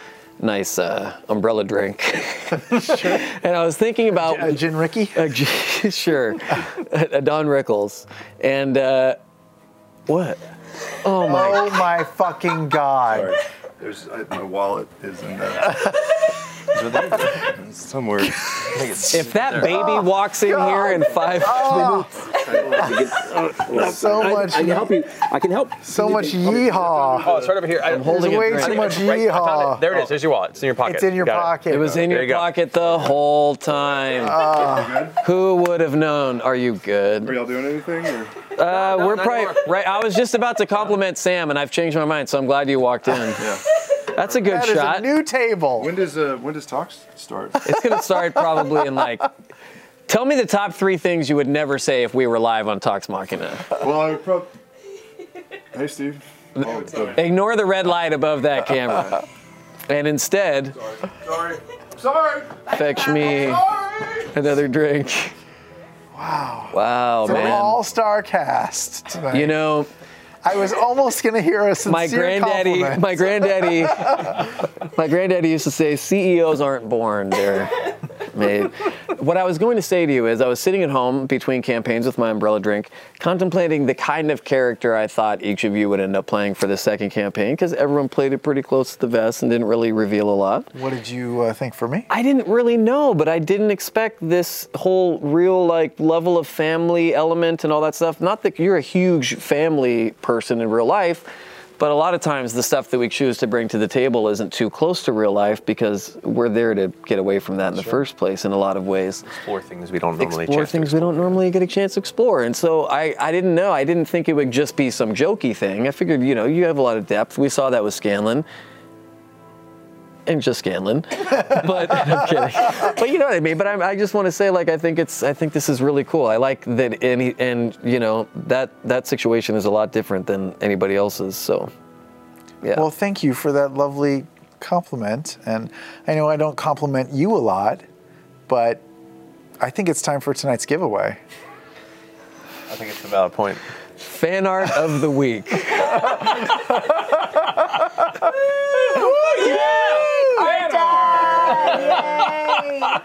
nice uh, umbrella drink, sure. <laughs> and I was thinking about a gin Ricky. A, <laughs> sure, a, a Don Rickles, and uh, what? Oh my! Oh my fucking god! Sorry. There's I, my wallet is in there. <laughs> somewhere. <laughs> If that baby walks in here in five <laughs> minutes, so much. I can help you. I can help. So much yeehaw. Oh, it's right over here. I, I'm holding There's way I too much right, yeehaw. it. There it is. There's your wallet. It's in your pocket. It's in your Got pocket. It was in There your you pocket the whole time. Ah. Who would have known? Are you good? Are y'all doing anything? Or? Uh, we're probably anymore. right. I was just about to compliment Sam, and I've changed my mind. So I'm glad you walked in. Yeah. That's a good shot. That is a new table. When does uh, when does talks start? it's gonna start probably in like. Tell me the top three things you would never say if we were live on Talks Machina. well, I would probably. Hey, Steve. Oh. Ignore the red light above that camera, and instead Sorry. Sorry. Sorry! Fetch me another drink. Wow. Wow, It's an man. all-star cast tonight. You know, I was almost gonna hear a sincere my granddaddy, compliment. my granddaddy, my granddaddy used to say, "CEOs aren't born; they're made." What I was going to say to you is, I was sitting at home between campaigns with my umbrella drink, contemplating the kind of character I thought each of you would end up playing for the second campaign, because everyone played it pretty close to the vest and didn't really reveal a lot. What did you uh, think for me? I didn't really know, but I didn't expect this whole real like level of family element and all that stuff. Not that you're a huge family person in real life, but a lot of times the stuff that we choose to bring to the table isn't too close to real life because we're there to get away from that in the first place in a lot of ways. Explore things we don't normally Explore things we don't normally get a chance to explore. And so I, I didn't know. I didn't think it would just be some jokey thing. I figured, you know, you have a lot of depth. We saw that with Scanlan and just Scanlan. but <laughs> I'm kidding. But you know what I mean. But I'm, I just want to say, like, I think it's, I think this is really cool. I like that any, and you know, that that situation is a lot different than anybody else's. So, yeah. Well, thank you for that lovely compliment. And I know I don't compliment you a lot, but I think it's time for tonight's giveaway. I think it's a valid point. Fan art of the week. <laughs> <laughs> <laughs>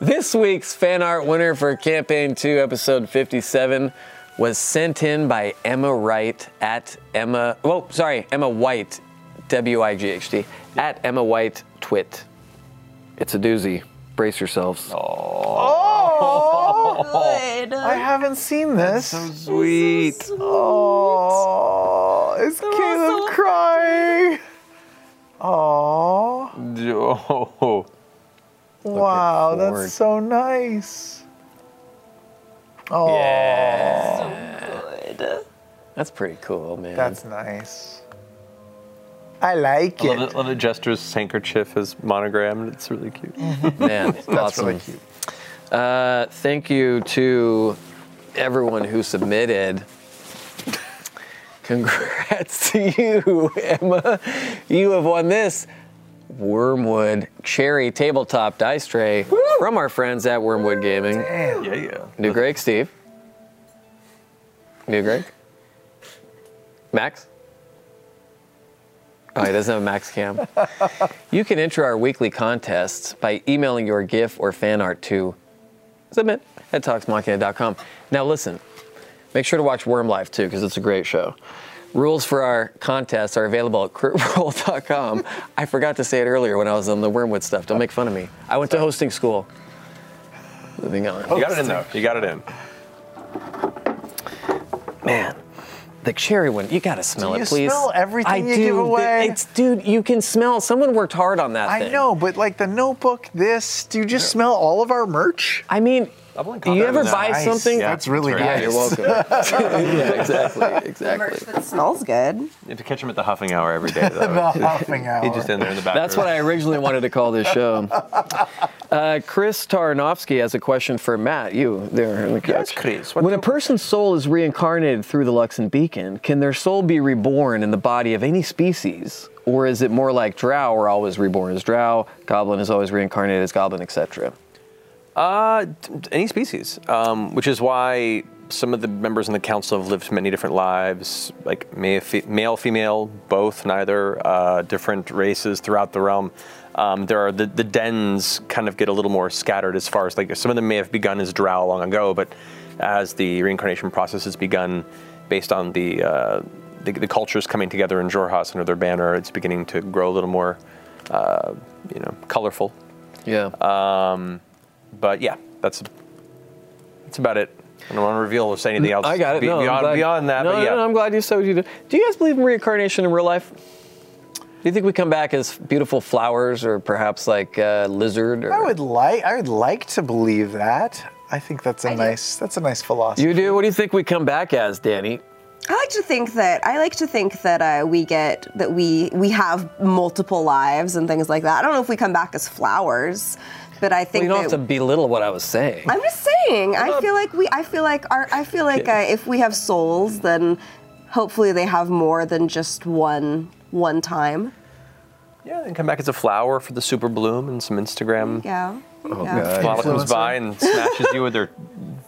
This week's fan art winner for campaign two, episode 57, was sent in by Emma Wright at Emma. Oh, sorry, Emma Wight, W I G H T, at Emma Wight Twit. It's a doozy. Brace yourselves. Oh, oh good. I haven't seen this. so sweet. Oh, is Caleb crying? Oh, <laughs> Oh. wow, that's so nice. Oh, That's pretty cool, man. that's nice. I like I love it. it. Love that Jester's handkerchief is monogrammed. It's really cute. Man, <laughs> That's awesome. really cute. Uh, thank you to everyone who submitted. Congrats <laughs> to you, Emma. You have won this Wyrmwood Cherry Tabletop Dice Tray from our friends at Wyrmwood Gaming. Yeah, yeah. New Greg, Steve. New Greg. Max. Oh, he doesn't have a Max Cam. <laughs> you can enter our weekly contests by emailing your GIF or fan art to submit at talksmachina.com. Now, listen, make sure to watch Worm Life too, because it's a great show. Rules for our contests are available at critroll.com. I forgot to say it earlier when I was on the Wyrmwood stuff. Don't make fun of me. I went to hosting school. Moving on. You got it in though. You got it in. Man, the cherry one, you gotta smell Do it, you please. smell everything I you do. give away? It's, dude, you can smell. Someone worked hard on that thing. I thing. know, but like the notebook, this, do you just smell all of our merch? I mean, Double you ever buy nice. something? Yeah, That's really that's Yeah, nice. you're welcome. <laughs> yeah, exactly, Merch exactly. that smells good. You have to catch him at the huffing hour every day, though. <laughs> The huffing hour. <laughs> He's just in there in the back. That's what I originally wanted to call this show. Uh, Chris Tarnowski has a question for Matt. You there on the couch. Yes, Chris. What When a person's soul is reincarnated through the Luxon Beacon, can their soul be reborn in the body of any species? Or is it more like Drow, where always reborn as Drow, Goblin is always reincarnated as Goblin, etc.? Uh, any species, um, which is why some of the members in the council have lived many different lives, like male, fe- male female, both, neither, uh, different races throughout the realm. Um, there are the, the dens kind of get a little more scattered as far as like some of them may have begun as drow long ago, but as the reincarnation process has begun, based on the uh, the, the cultures coming together in Xhorhas under their banner, it's beginning to grow a little more, uh, you know, colorful. Yeah. Um, but yeah, that's that's about it. I don't want to reveal or say anything else. I got it. be- No, beyond, beyond that, no, but yeah. no, no, I'm glad you said what you did. Do you guys believe in reincarnation in real life? Do you think we come back as beautiful flowers, or perhaps like a lizard? Or... I would like I would like to believe that. I think that's a nice that's a nice philosophy. You do? What do you think we come back as, Danny? I like to think that I like to think that uh, we get that we we have multiple lives and things like that. I don't know if we come back as flowers, but I Well, think you don't that have to belittle what I was saying. I'm just saying. I feel like we. I feel like our. I feel like uh, if we have souls, then hopefully they have more than just one one time. Yeah, and come back as a flower for the super bloom and some Instagram Yeah. Oh, yeah. model comes by and smashes you with their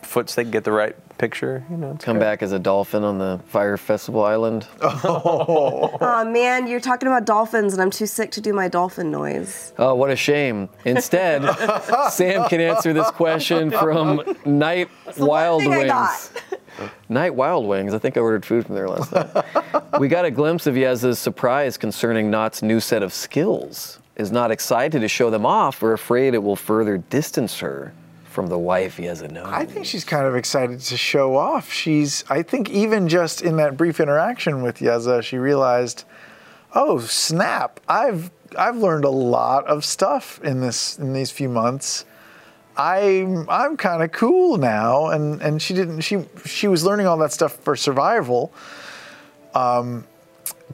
foot so they can get the right picture. You know, it's Come great. back as a dolphin on the Fire Festival Island. <laughs> Oh man, you're talking about dolphins, and I'm too sick to do my dolphin noise. Oh, what a shame. Instead, <laughs> Sam can answer this question from Night Wild thing I Wings. got. Night Wild Wings. I think I ordered food from there last night. we got a glimpse of Yez's surprise concerning Nott's new set of skills. Is Nott excited to show them off or afraid it will further distance her from the wife he hasn't known. I think she's kind of excited to show off. She's I think even just in that brief interaction with Yeza, she realized, oh snap, I've I've learned a lot of stuff in this in these few months. I'm I'm kind of cool now, and and she didn't she she was learning all that stuff for survival. Um,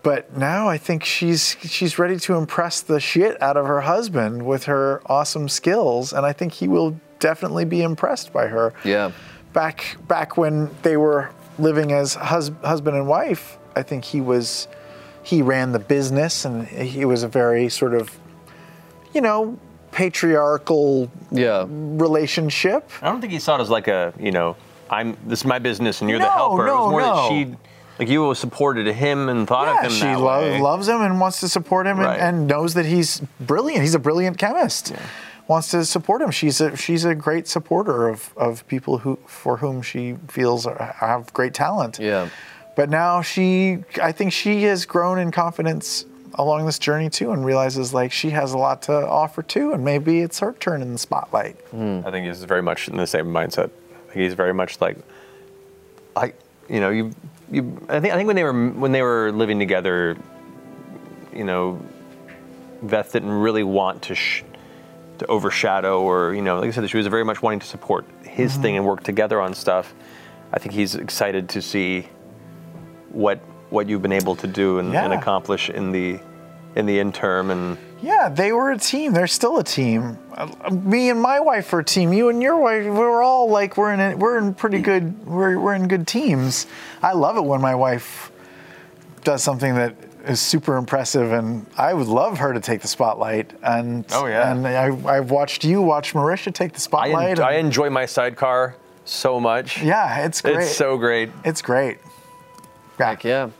but now I think she's she's ready to impress the shit out of her husband with her awesome skills, and I think he will definitely be impressed by her. Yeah. Back back when they were living as hus- husband and wife, I think he was he ran the business, and he was a very sort of, you know, patriarchal yeah. relationship. I don't think he saw it as like a, you know, I'm this is my business and you're the No, helper. it no, was more no. that she, like you supported him and thought Yeah, of him she that lo- way. loves him and wants to support him Right. and knows that he's brilliant. He's a brilliant chemist. Wants to support him. She's a she's a great supporter of, of people who for whom she feels are, have great talent. Yeah. But now she, I think she has grown in confidence along this journey too, and realizes like she has a lot to offer too, and maybe it's her turn in the spotlight. Hmm. I think he's very much in the same mindset. I think he's very much like, I, you know, you, you. I think I think when they were when they were living together, you know, Veth didn't really want to sh- to overshadow or you know, like I said, she was very much wanting to support his Mhm. thing and work together on stuff. I think he's excited to see what what you've been able to do and, and accomplish in the in the interim and Yeah, they were a team. They're still a team. Me and my wife are a team. You and your wife, we're all like we're in a, we're in pretty good we're we're in good teams. I love it when my wife does something that is super impressive, and I would love her to take the spotlight. And Oh, yeah. and I, I've watched you watch Marisha take the I, spotlight. en- I enjoy my sidecar so much. yeah, it's great. It's so great. It's great. Heck yeah.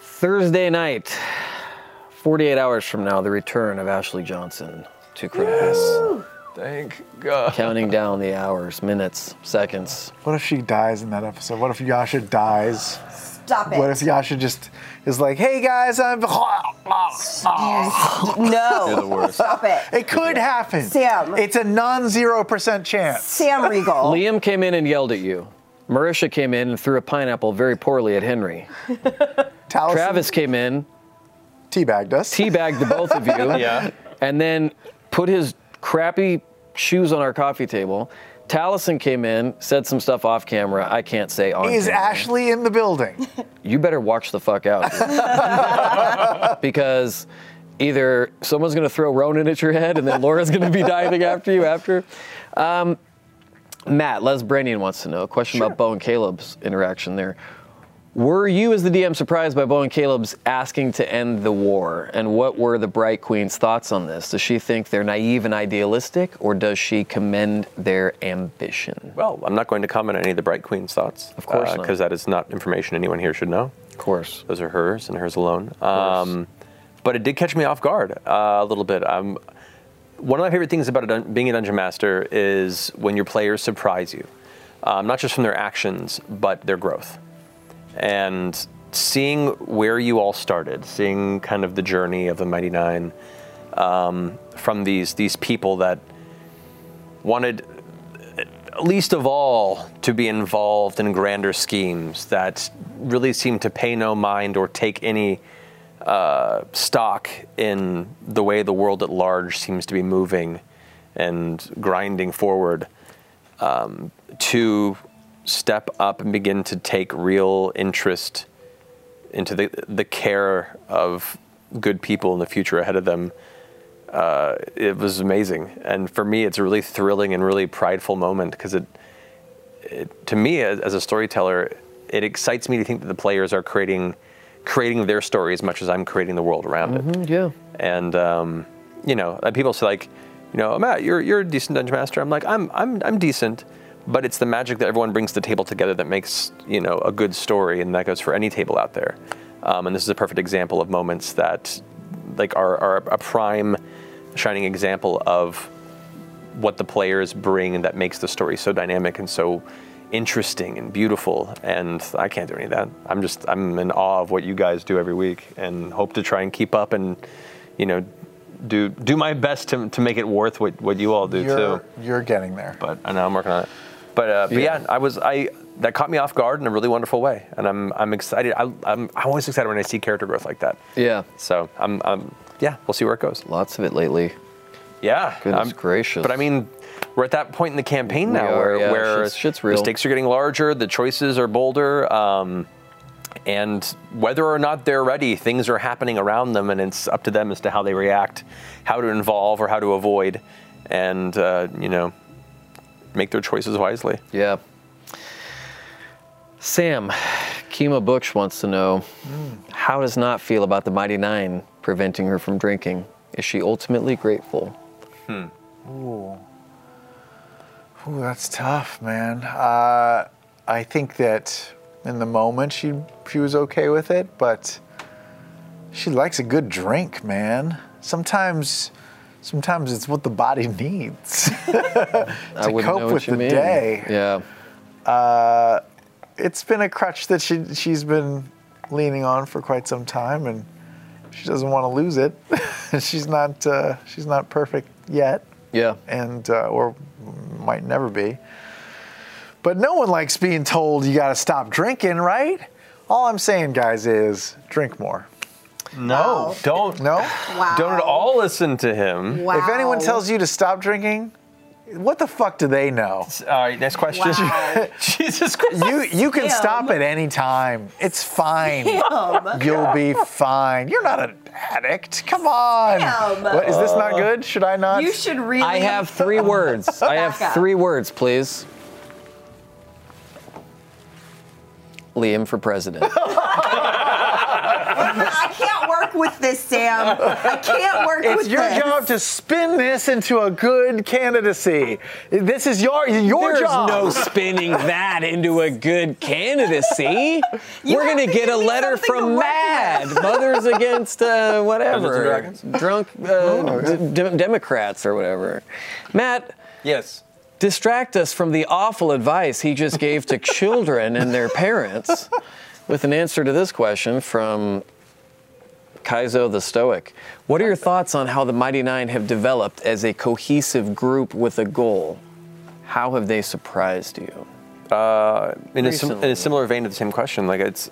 Thursday night, 48 hours from now, the return of Ashley Johnson to Critical. Thank God. Counting down the hours, minutes, seconds. What if she dies in that episode? What if Yasha dies? Stop it. What if Yasha just is like, "Hey guys, I'm." No. You're the worst. Stop it. It could happen. Sam. It's a non-zero percent chance. Sam Riegel. <laughs> Liam came in and yelled at you. Marisha came in and threw a pineapple very poorly at Henry. <laughs> Travis came in, teabagged us, teabagged the both of you, <laughs> Yeah. and then put his crappy shoes on our coffee table. Taliesin came in, said some stuff off camera. I can't say on Is camera. Ashley in the building? <laughs> you better watch the fuck out. <laughs> because either someone's going to throw Ronan at your head and then Laura's going to be diving after you after. Um, Matt, Les Branian wants to know a question about Beau and Caleb's interaction there. Were you, as the DM, surprised by Beau and Caleb's asking to end the war? And what were the Bright Queen's thoughts on this? Does she think they're naive and idealistic, or does she commend their ambition? Well, I'm not going to comment on any of the Bright Queen's thoughts. Of course. Because that is not information anyone here should know. Of course. Those are hers and hers alone. Um, but it did catch me off guard uh, a little bit. Um, one of my favorite things about a dun- being a dungeon master is when your players surprise you, um, not just from their actions, but their growth. And seeing where you all started, seeing kind of the journey of the Mighty Nein um, from these these people that wanted least of all to be involved in grander schemes that really seem to pay no mind or take any uh, stock in the way the world at large seems to be moving and grinding forward um, to step up and begin to take real interest into the, the care of good people in the future ahead of them uh, it was amazing. And for me, it's a really thrilling and really prideful moment because it, it, to me, as, as a storyteller, it excites me to think that the players are creating, creating their story as much as I'm creating the world around it. Mhm, yeah. And um, you know, people say like, you know, Matt, you're you're a decent dungeon master. I'm like, I'm I'm I'm decent, but it's the magic that everyone brings to the table together that makes you know a good story, and that goes for any table out there. Um, and this is a perfect example of moments that, like, are are a prime, shining example of what the players bring and that makes the story so dynamic and so interesting and beautiful and i can't do any of that i'm just i'm in awe of what you guys do every week and hope to try and keep up and you know do do my best to, to make it worth what, what you all do You're, too you're getting there. but i know i'm working on it but uh, but yeah. i was i that caught me off guard in a really wonderful way and i'm i'm excited I, i'm i'm always excited when i see character growth like that Yeah. so i'm, I'm yeah we'll see where it goes Lots of it lately. yeah Goodness gracious. but i mean we're at that point in the campaign now are, where, yeah. where Shit's- shit's real. the stakes are getting larger, the choices are bolder, um, and whether or not they're ready, things are happening around them, and it's up to them as to how they react, how to involve or how to avoid, and uh, you know, make their choices wisely. Yeah. Sam, Kima Books wants to know how does Nott feel about the Mighty Nein preventing her from drinking Is she ultimately grateful? Hmm. Ooh. Ooh, that's tough, man. Uh, I think that in the moment she she was okay with it, but she likes a good drink, man. Sometimes sometimes it's what the body needs <laughs> to cope with the mean. day. Yeah. Uh, it's been a crutch that she she's been leaning on for quite some time, and she doesn't want to lose it. <laughs> she's not uh, she's not perfect yet. Yeah. And uh, or might never be. But no one likes being told you got to stop drinking, right? All I'm saying, guys, is drink more. No, don't. No. Wow. <sighs> Don't at all listen to him. Wow. If anyone tells you to stop drinking, what the fuck do they know? All right, next question. Wow. <laughs> Jesus Christ. You you can Damn. stop at any time. It's fine. Damn. You'll be fine. You're not an addict. Come on. Damn. What, is this not good? Should I not? You should really. I have three <laughs> words. I have three words, please. Liam for president. <laughs> I can't work with this, Sam. I can't work It's with this. It's your this. job to spin this into a good candidacy. This is your your There's job. no spinning that into a good candidacy. You We're gonna to get a letter from work Mad. Mothers Against uh, whatever Dragons? drunk uh, d- d- Democrats or whatever. Matt, Yes. Distract us from the awful advice he just gave to <laughs> children and their parents with an answer to this question from Kaizo the Stoic. What are your thoughts on how the Mighty Nein have developed as a cohesive group with a goal? How have they surprised you? Uh, in, a sim- in a similar vein to the same question, like it's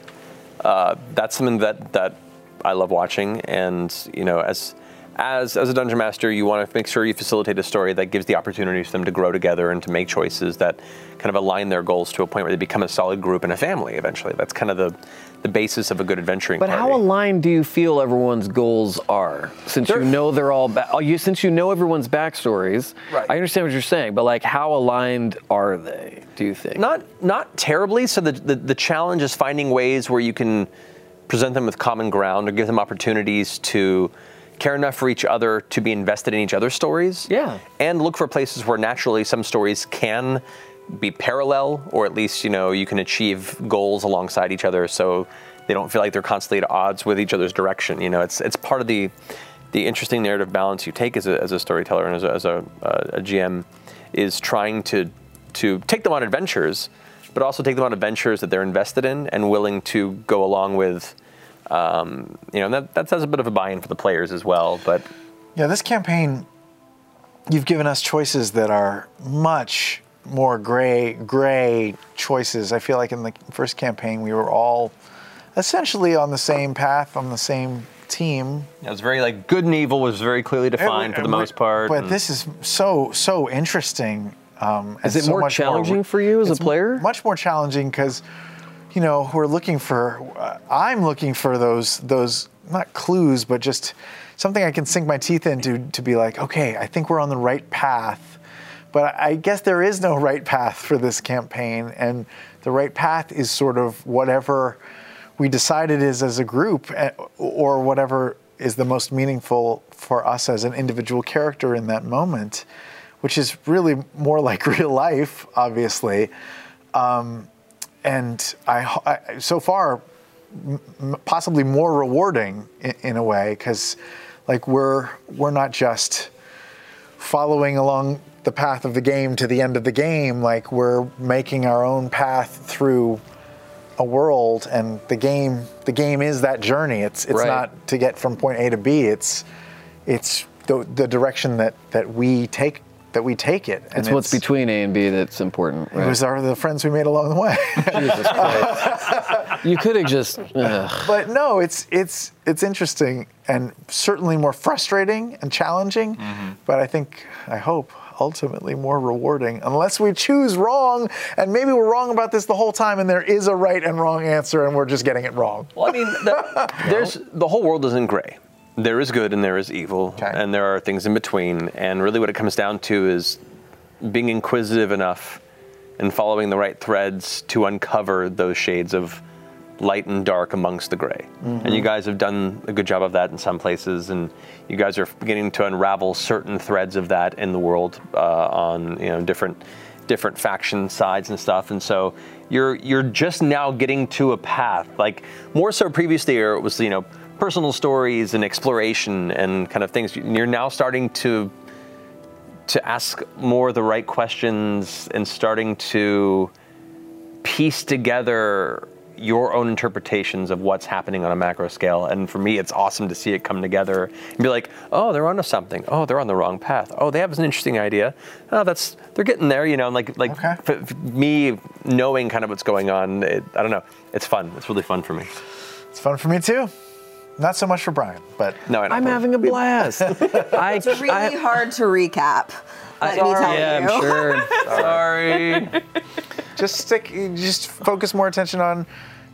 uh, that's something that that I love watching, and you know, as as as a dungeon master, you want to make sure you facilitate a story that gives the opportunity for them to grow together and to make choices that kind of align their goals to a point where they become a solid group and a family. Eventually, that's kind of the the basis of a good adventuring. But how aligned do you feel everyone's goals are? Since They're- you know they're all ba- oh, you since you know everyone's backstories. Right. I understand what you're saying, but like how aligned are they? Do you think? Not not terribly. So the, the the challenge is finding ways where you can present them with common ground or give them opportunities to care enough for each other to be invested in each other's stories. Yeah. And look for places where naturally some stories can be parallel or at least, you know, you can achieve goals alongside each other so they don't feel like they're constantly at odds with each other's direction. You know, it's it's part of the the interesting narrative balance you take as a, as a storyteller and as a, as a, uh, a GM is trying to to take them on adventures, but also take them on adventures that they're invested in and willing to go along with. Um, you know, that that has a bit of a buy-in for the players as well. But Yeah, this campaign, you've given us choices that are much more gray, gray choices. I feel like in the first campaign, we were all essentially on the same path, on the same team. it was very like good and evil was very clearly defined for the most part. But and- this is so, so interesting. Um, Is and it so more much challenging for you as a player? Much more challenging because, you know, we're looking for. Uh, I'm looking for those those not clues, but just something I can sink my teeth into to be like, okay, I think we're on the right path. But I guess there is no right path for this campaign, and the right path is sort of whatever we decide it is as a group, eh, or whatever is the most meaningful for us as an individual character in that moment, which is really more like <laughs> real life, obviously. Um, and I, I so far possibly more rewarding in, in a way because like we're we're not just following along the path of the game to the end of the game. Like we're making our own path through a world and the game the game is that journey. It's it's Right. not to get from point A to B. It's it's the, the direction that that we take that we take it and it's what's between A and B that's important. it was our the friends we made along the way <laughs> Jesus Christ. you could have just. ugh. but no, it's it's it's interesting and certainly more frustrating and challenging. Mm-hmm. But I think I hope ultimately more rewarding, unless we choose wrong and maybe we're wrong about this the whole time and there is a right and wrong answer and we're just getting it wrong. Well, I mean, the, <laughs> there's the whole world isn't gray. There is good and there is evil, Okay. and there are things in between. And really, what it comes down to is being inquisitive enough and following the right threads to uncover those shades of light and dark amongst the gray. And you guys have done a good job of that in some places, and you guys are beginning to unravel certain threads of that in the world uh, on you know different different faction sides and stuff. And so you're you're just now getting to a path. Like more so previously, it was you know personal stories and exploration and kind of things. You're now starting to to ask more the right questions and starting to piece together your own interpretations of what's happening on a macro scale. And for me, it's awesome to see it come together and be like, oh, they're onto something. Oh, they're on the wrong path. Oh, they have an interesting idea. Oh, that's they're getting there. You know, and like like f- f- me knowing kind of what's going on. It, I don't know. It's fun. It's really fun for me. It's fun for me too. Not so much for Brian, but no, I'm having a blast. <laughs> I, It's really hard to recap. Let me tell yeah, you. I'm sure. <laughs> Sorry. <laughs> just stick. Just focus more attention on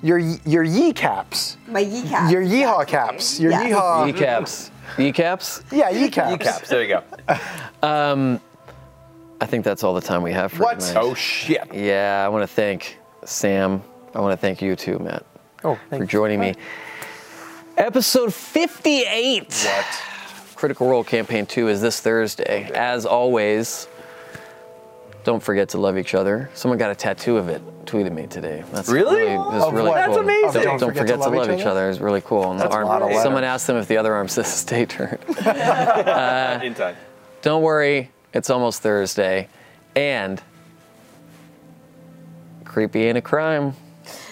your your yee caps. My yee caps. Your yeehaw caps. Your Yes. yeehaw. Kneecaps. Kneecaps? Yeah, yee caps. Kneecaps. There you go. Um, I think that's all the time we have for What? tonight. Oh shit. Yeah, I want to thank Sam. I want to thank you too, Matt, Oh, for joining me. Episode 58. What? Critical Role Campaign 2 is this Thursday. As always, don't forget to love each other. Someone got a tattoo of it, tweeted me today. That's Really? Really, that's Of really cool. That's amazing. Don't, don't forget, to love, each other. It's really cool. On the That's a arm. lot of letters. Someone asked them if the other arm says <laughs> stay turned. <laughs> In time. Don't worry, it's almost Thursday. And creepy ain't a crime.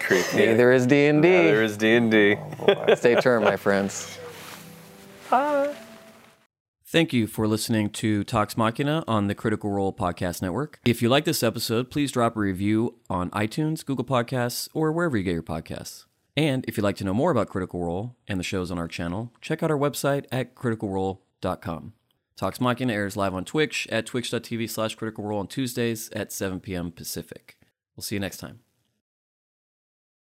Creepy. Neither is D&D. Neither is D and D. Oh, Stay tuned, my friends. Thank you for listening to Talks Machina on the Critical Role Podcast Network. If you like this episode, please drop a review on iTunes, Google Podcasts, or wherever you get your podcasts. And if you'd like to know more about Critical Role and the shows on our channel, check out our website at criticalrole.com. Talks Machina airs live on Twitch at twitch.tv slash critical role on Tuesdays at 7 p.m. Pacific. We'll see you next time.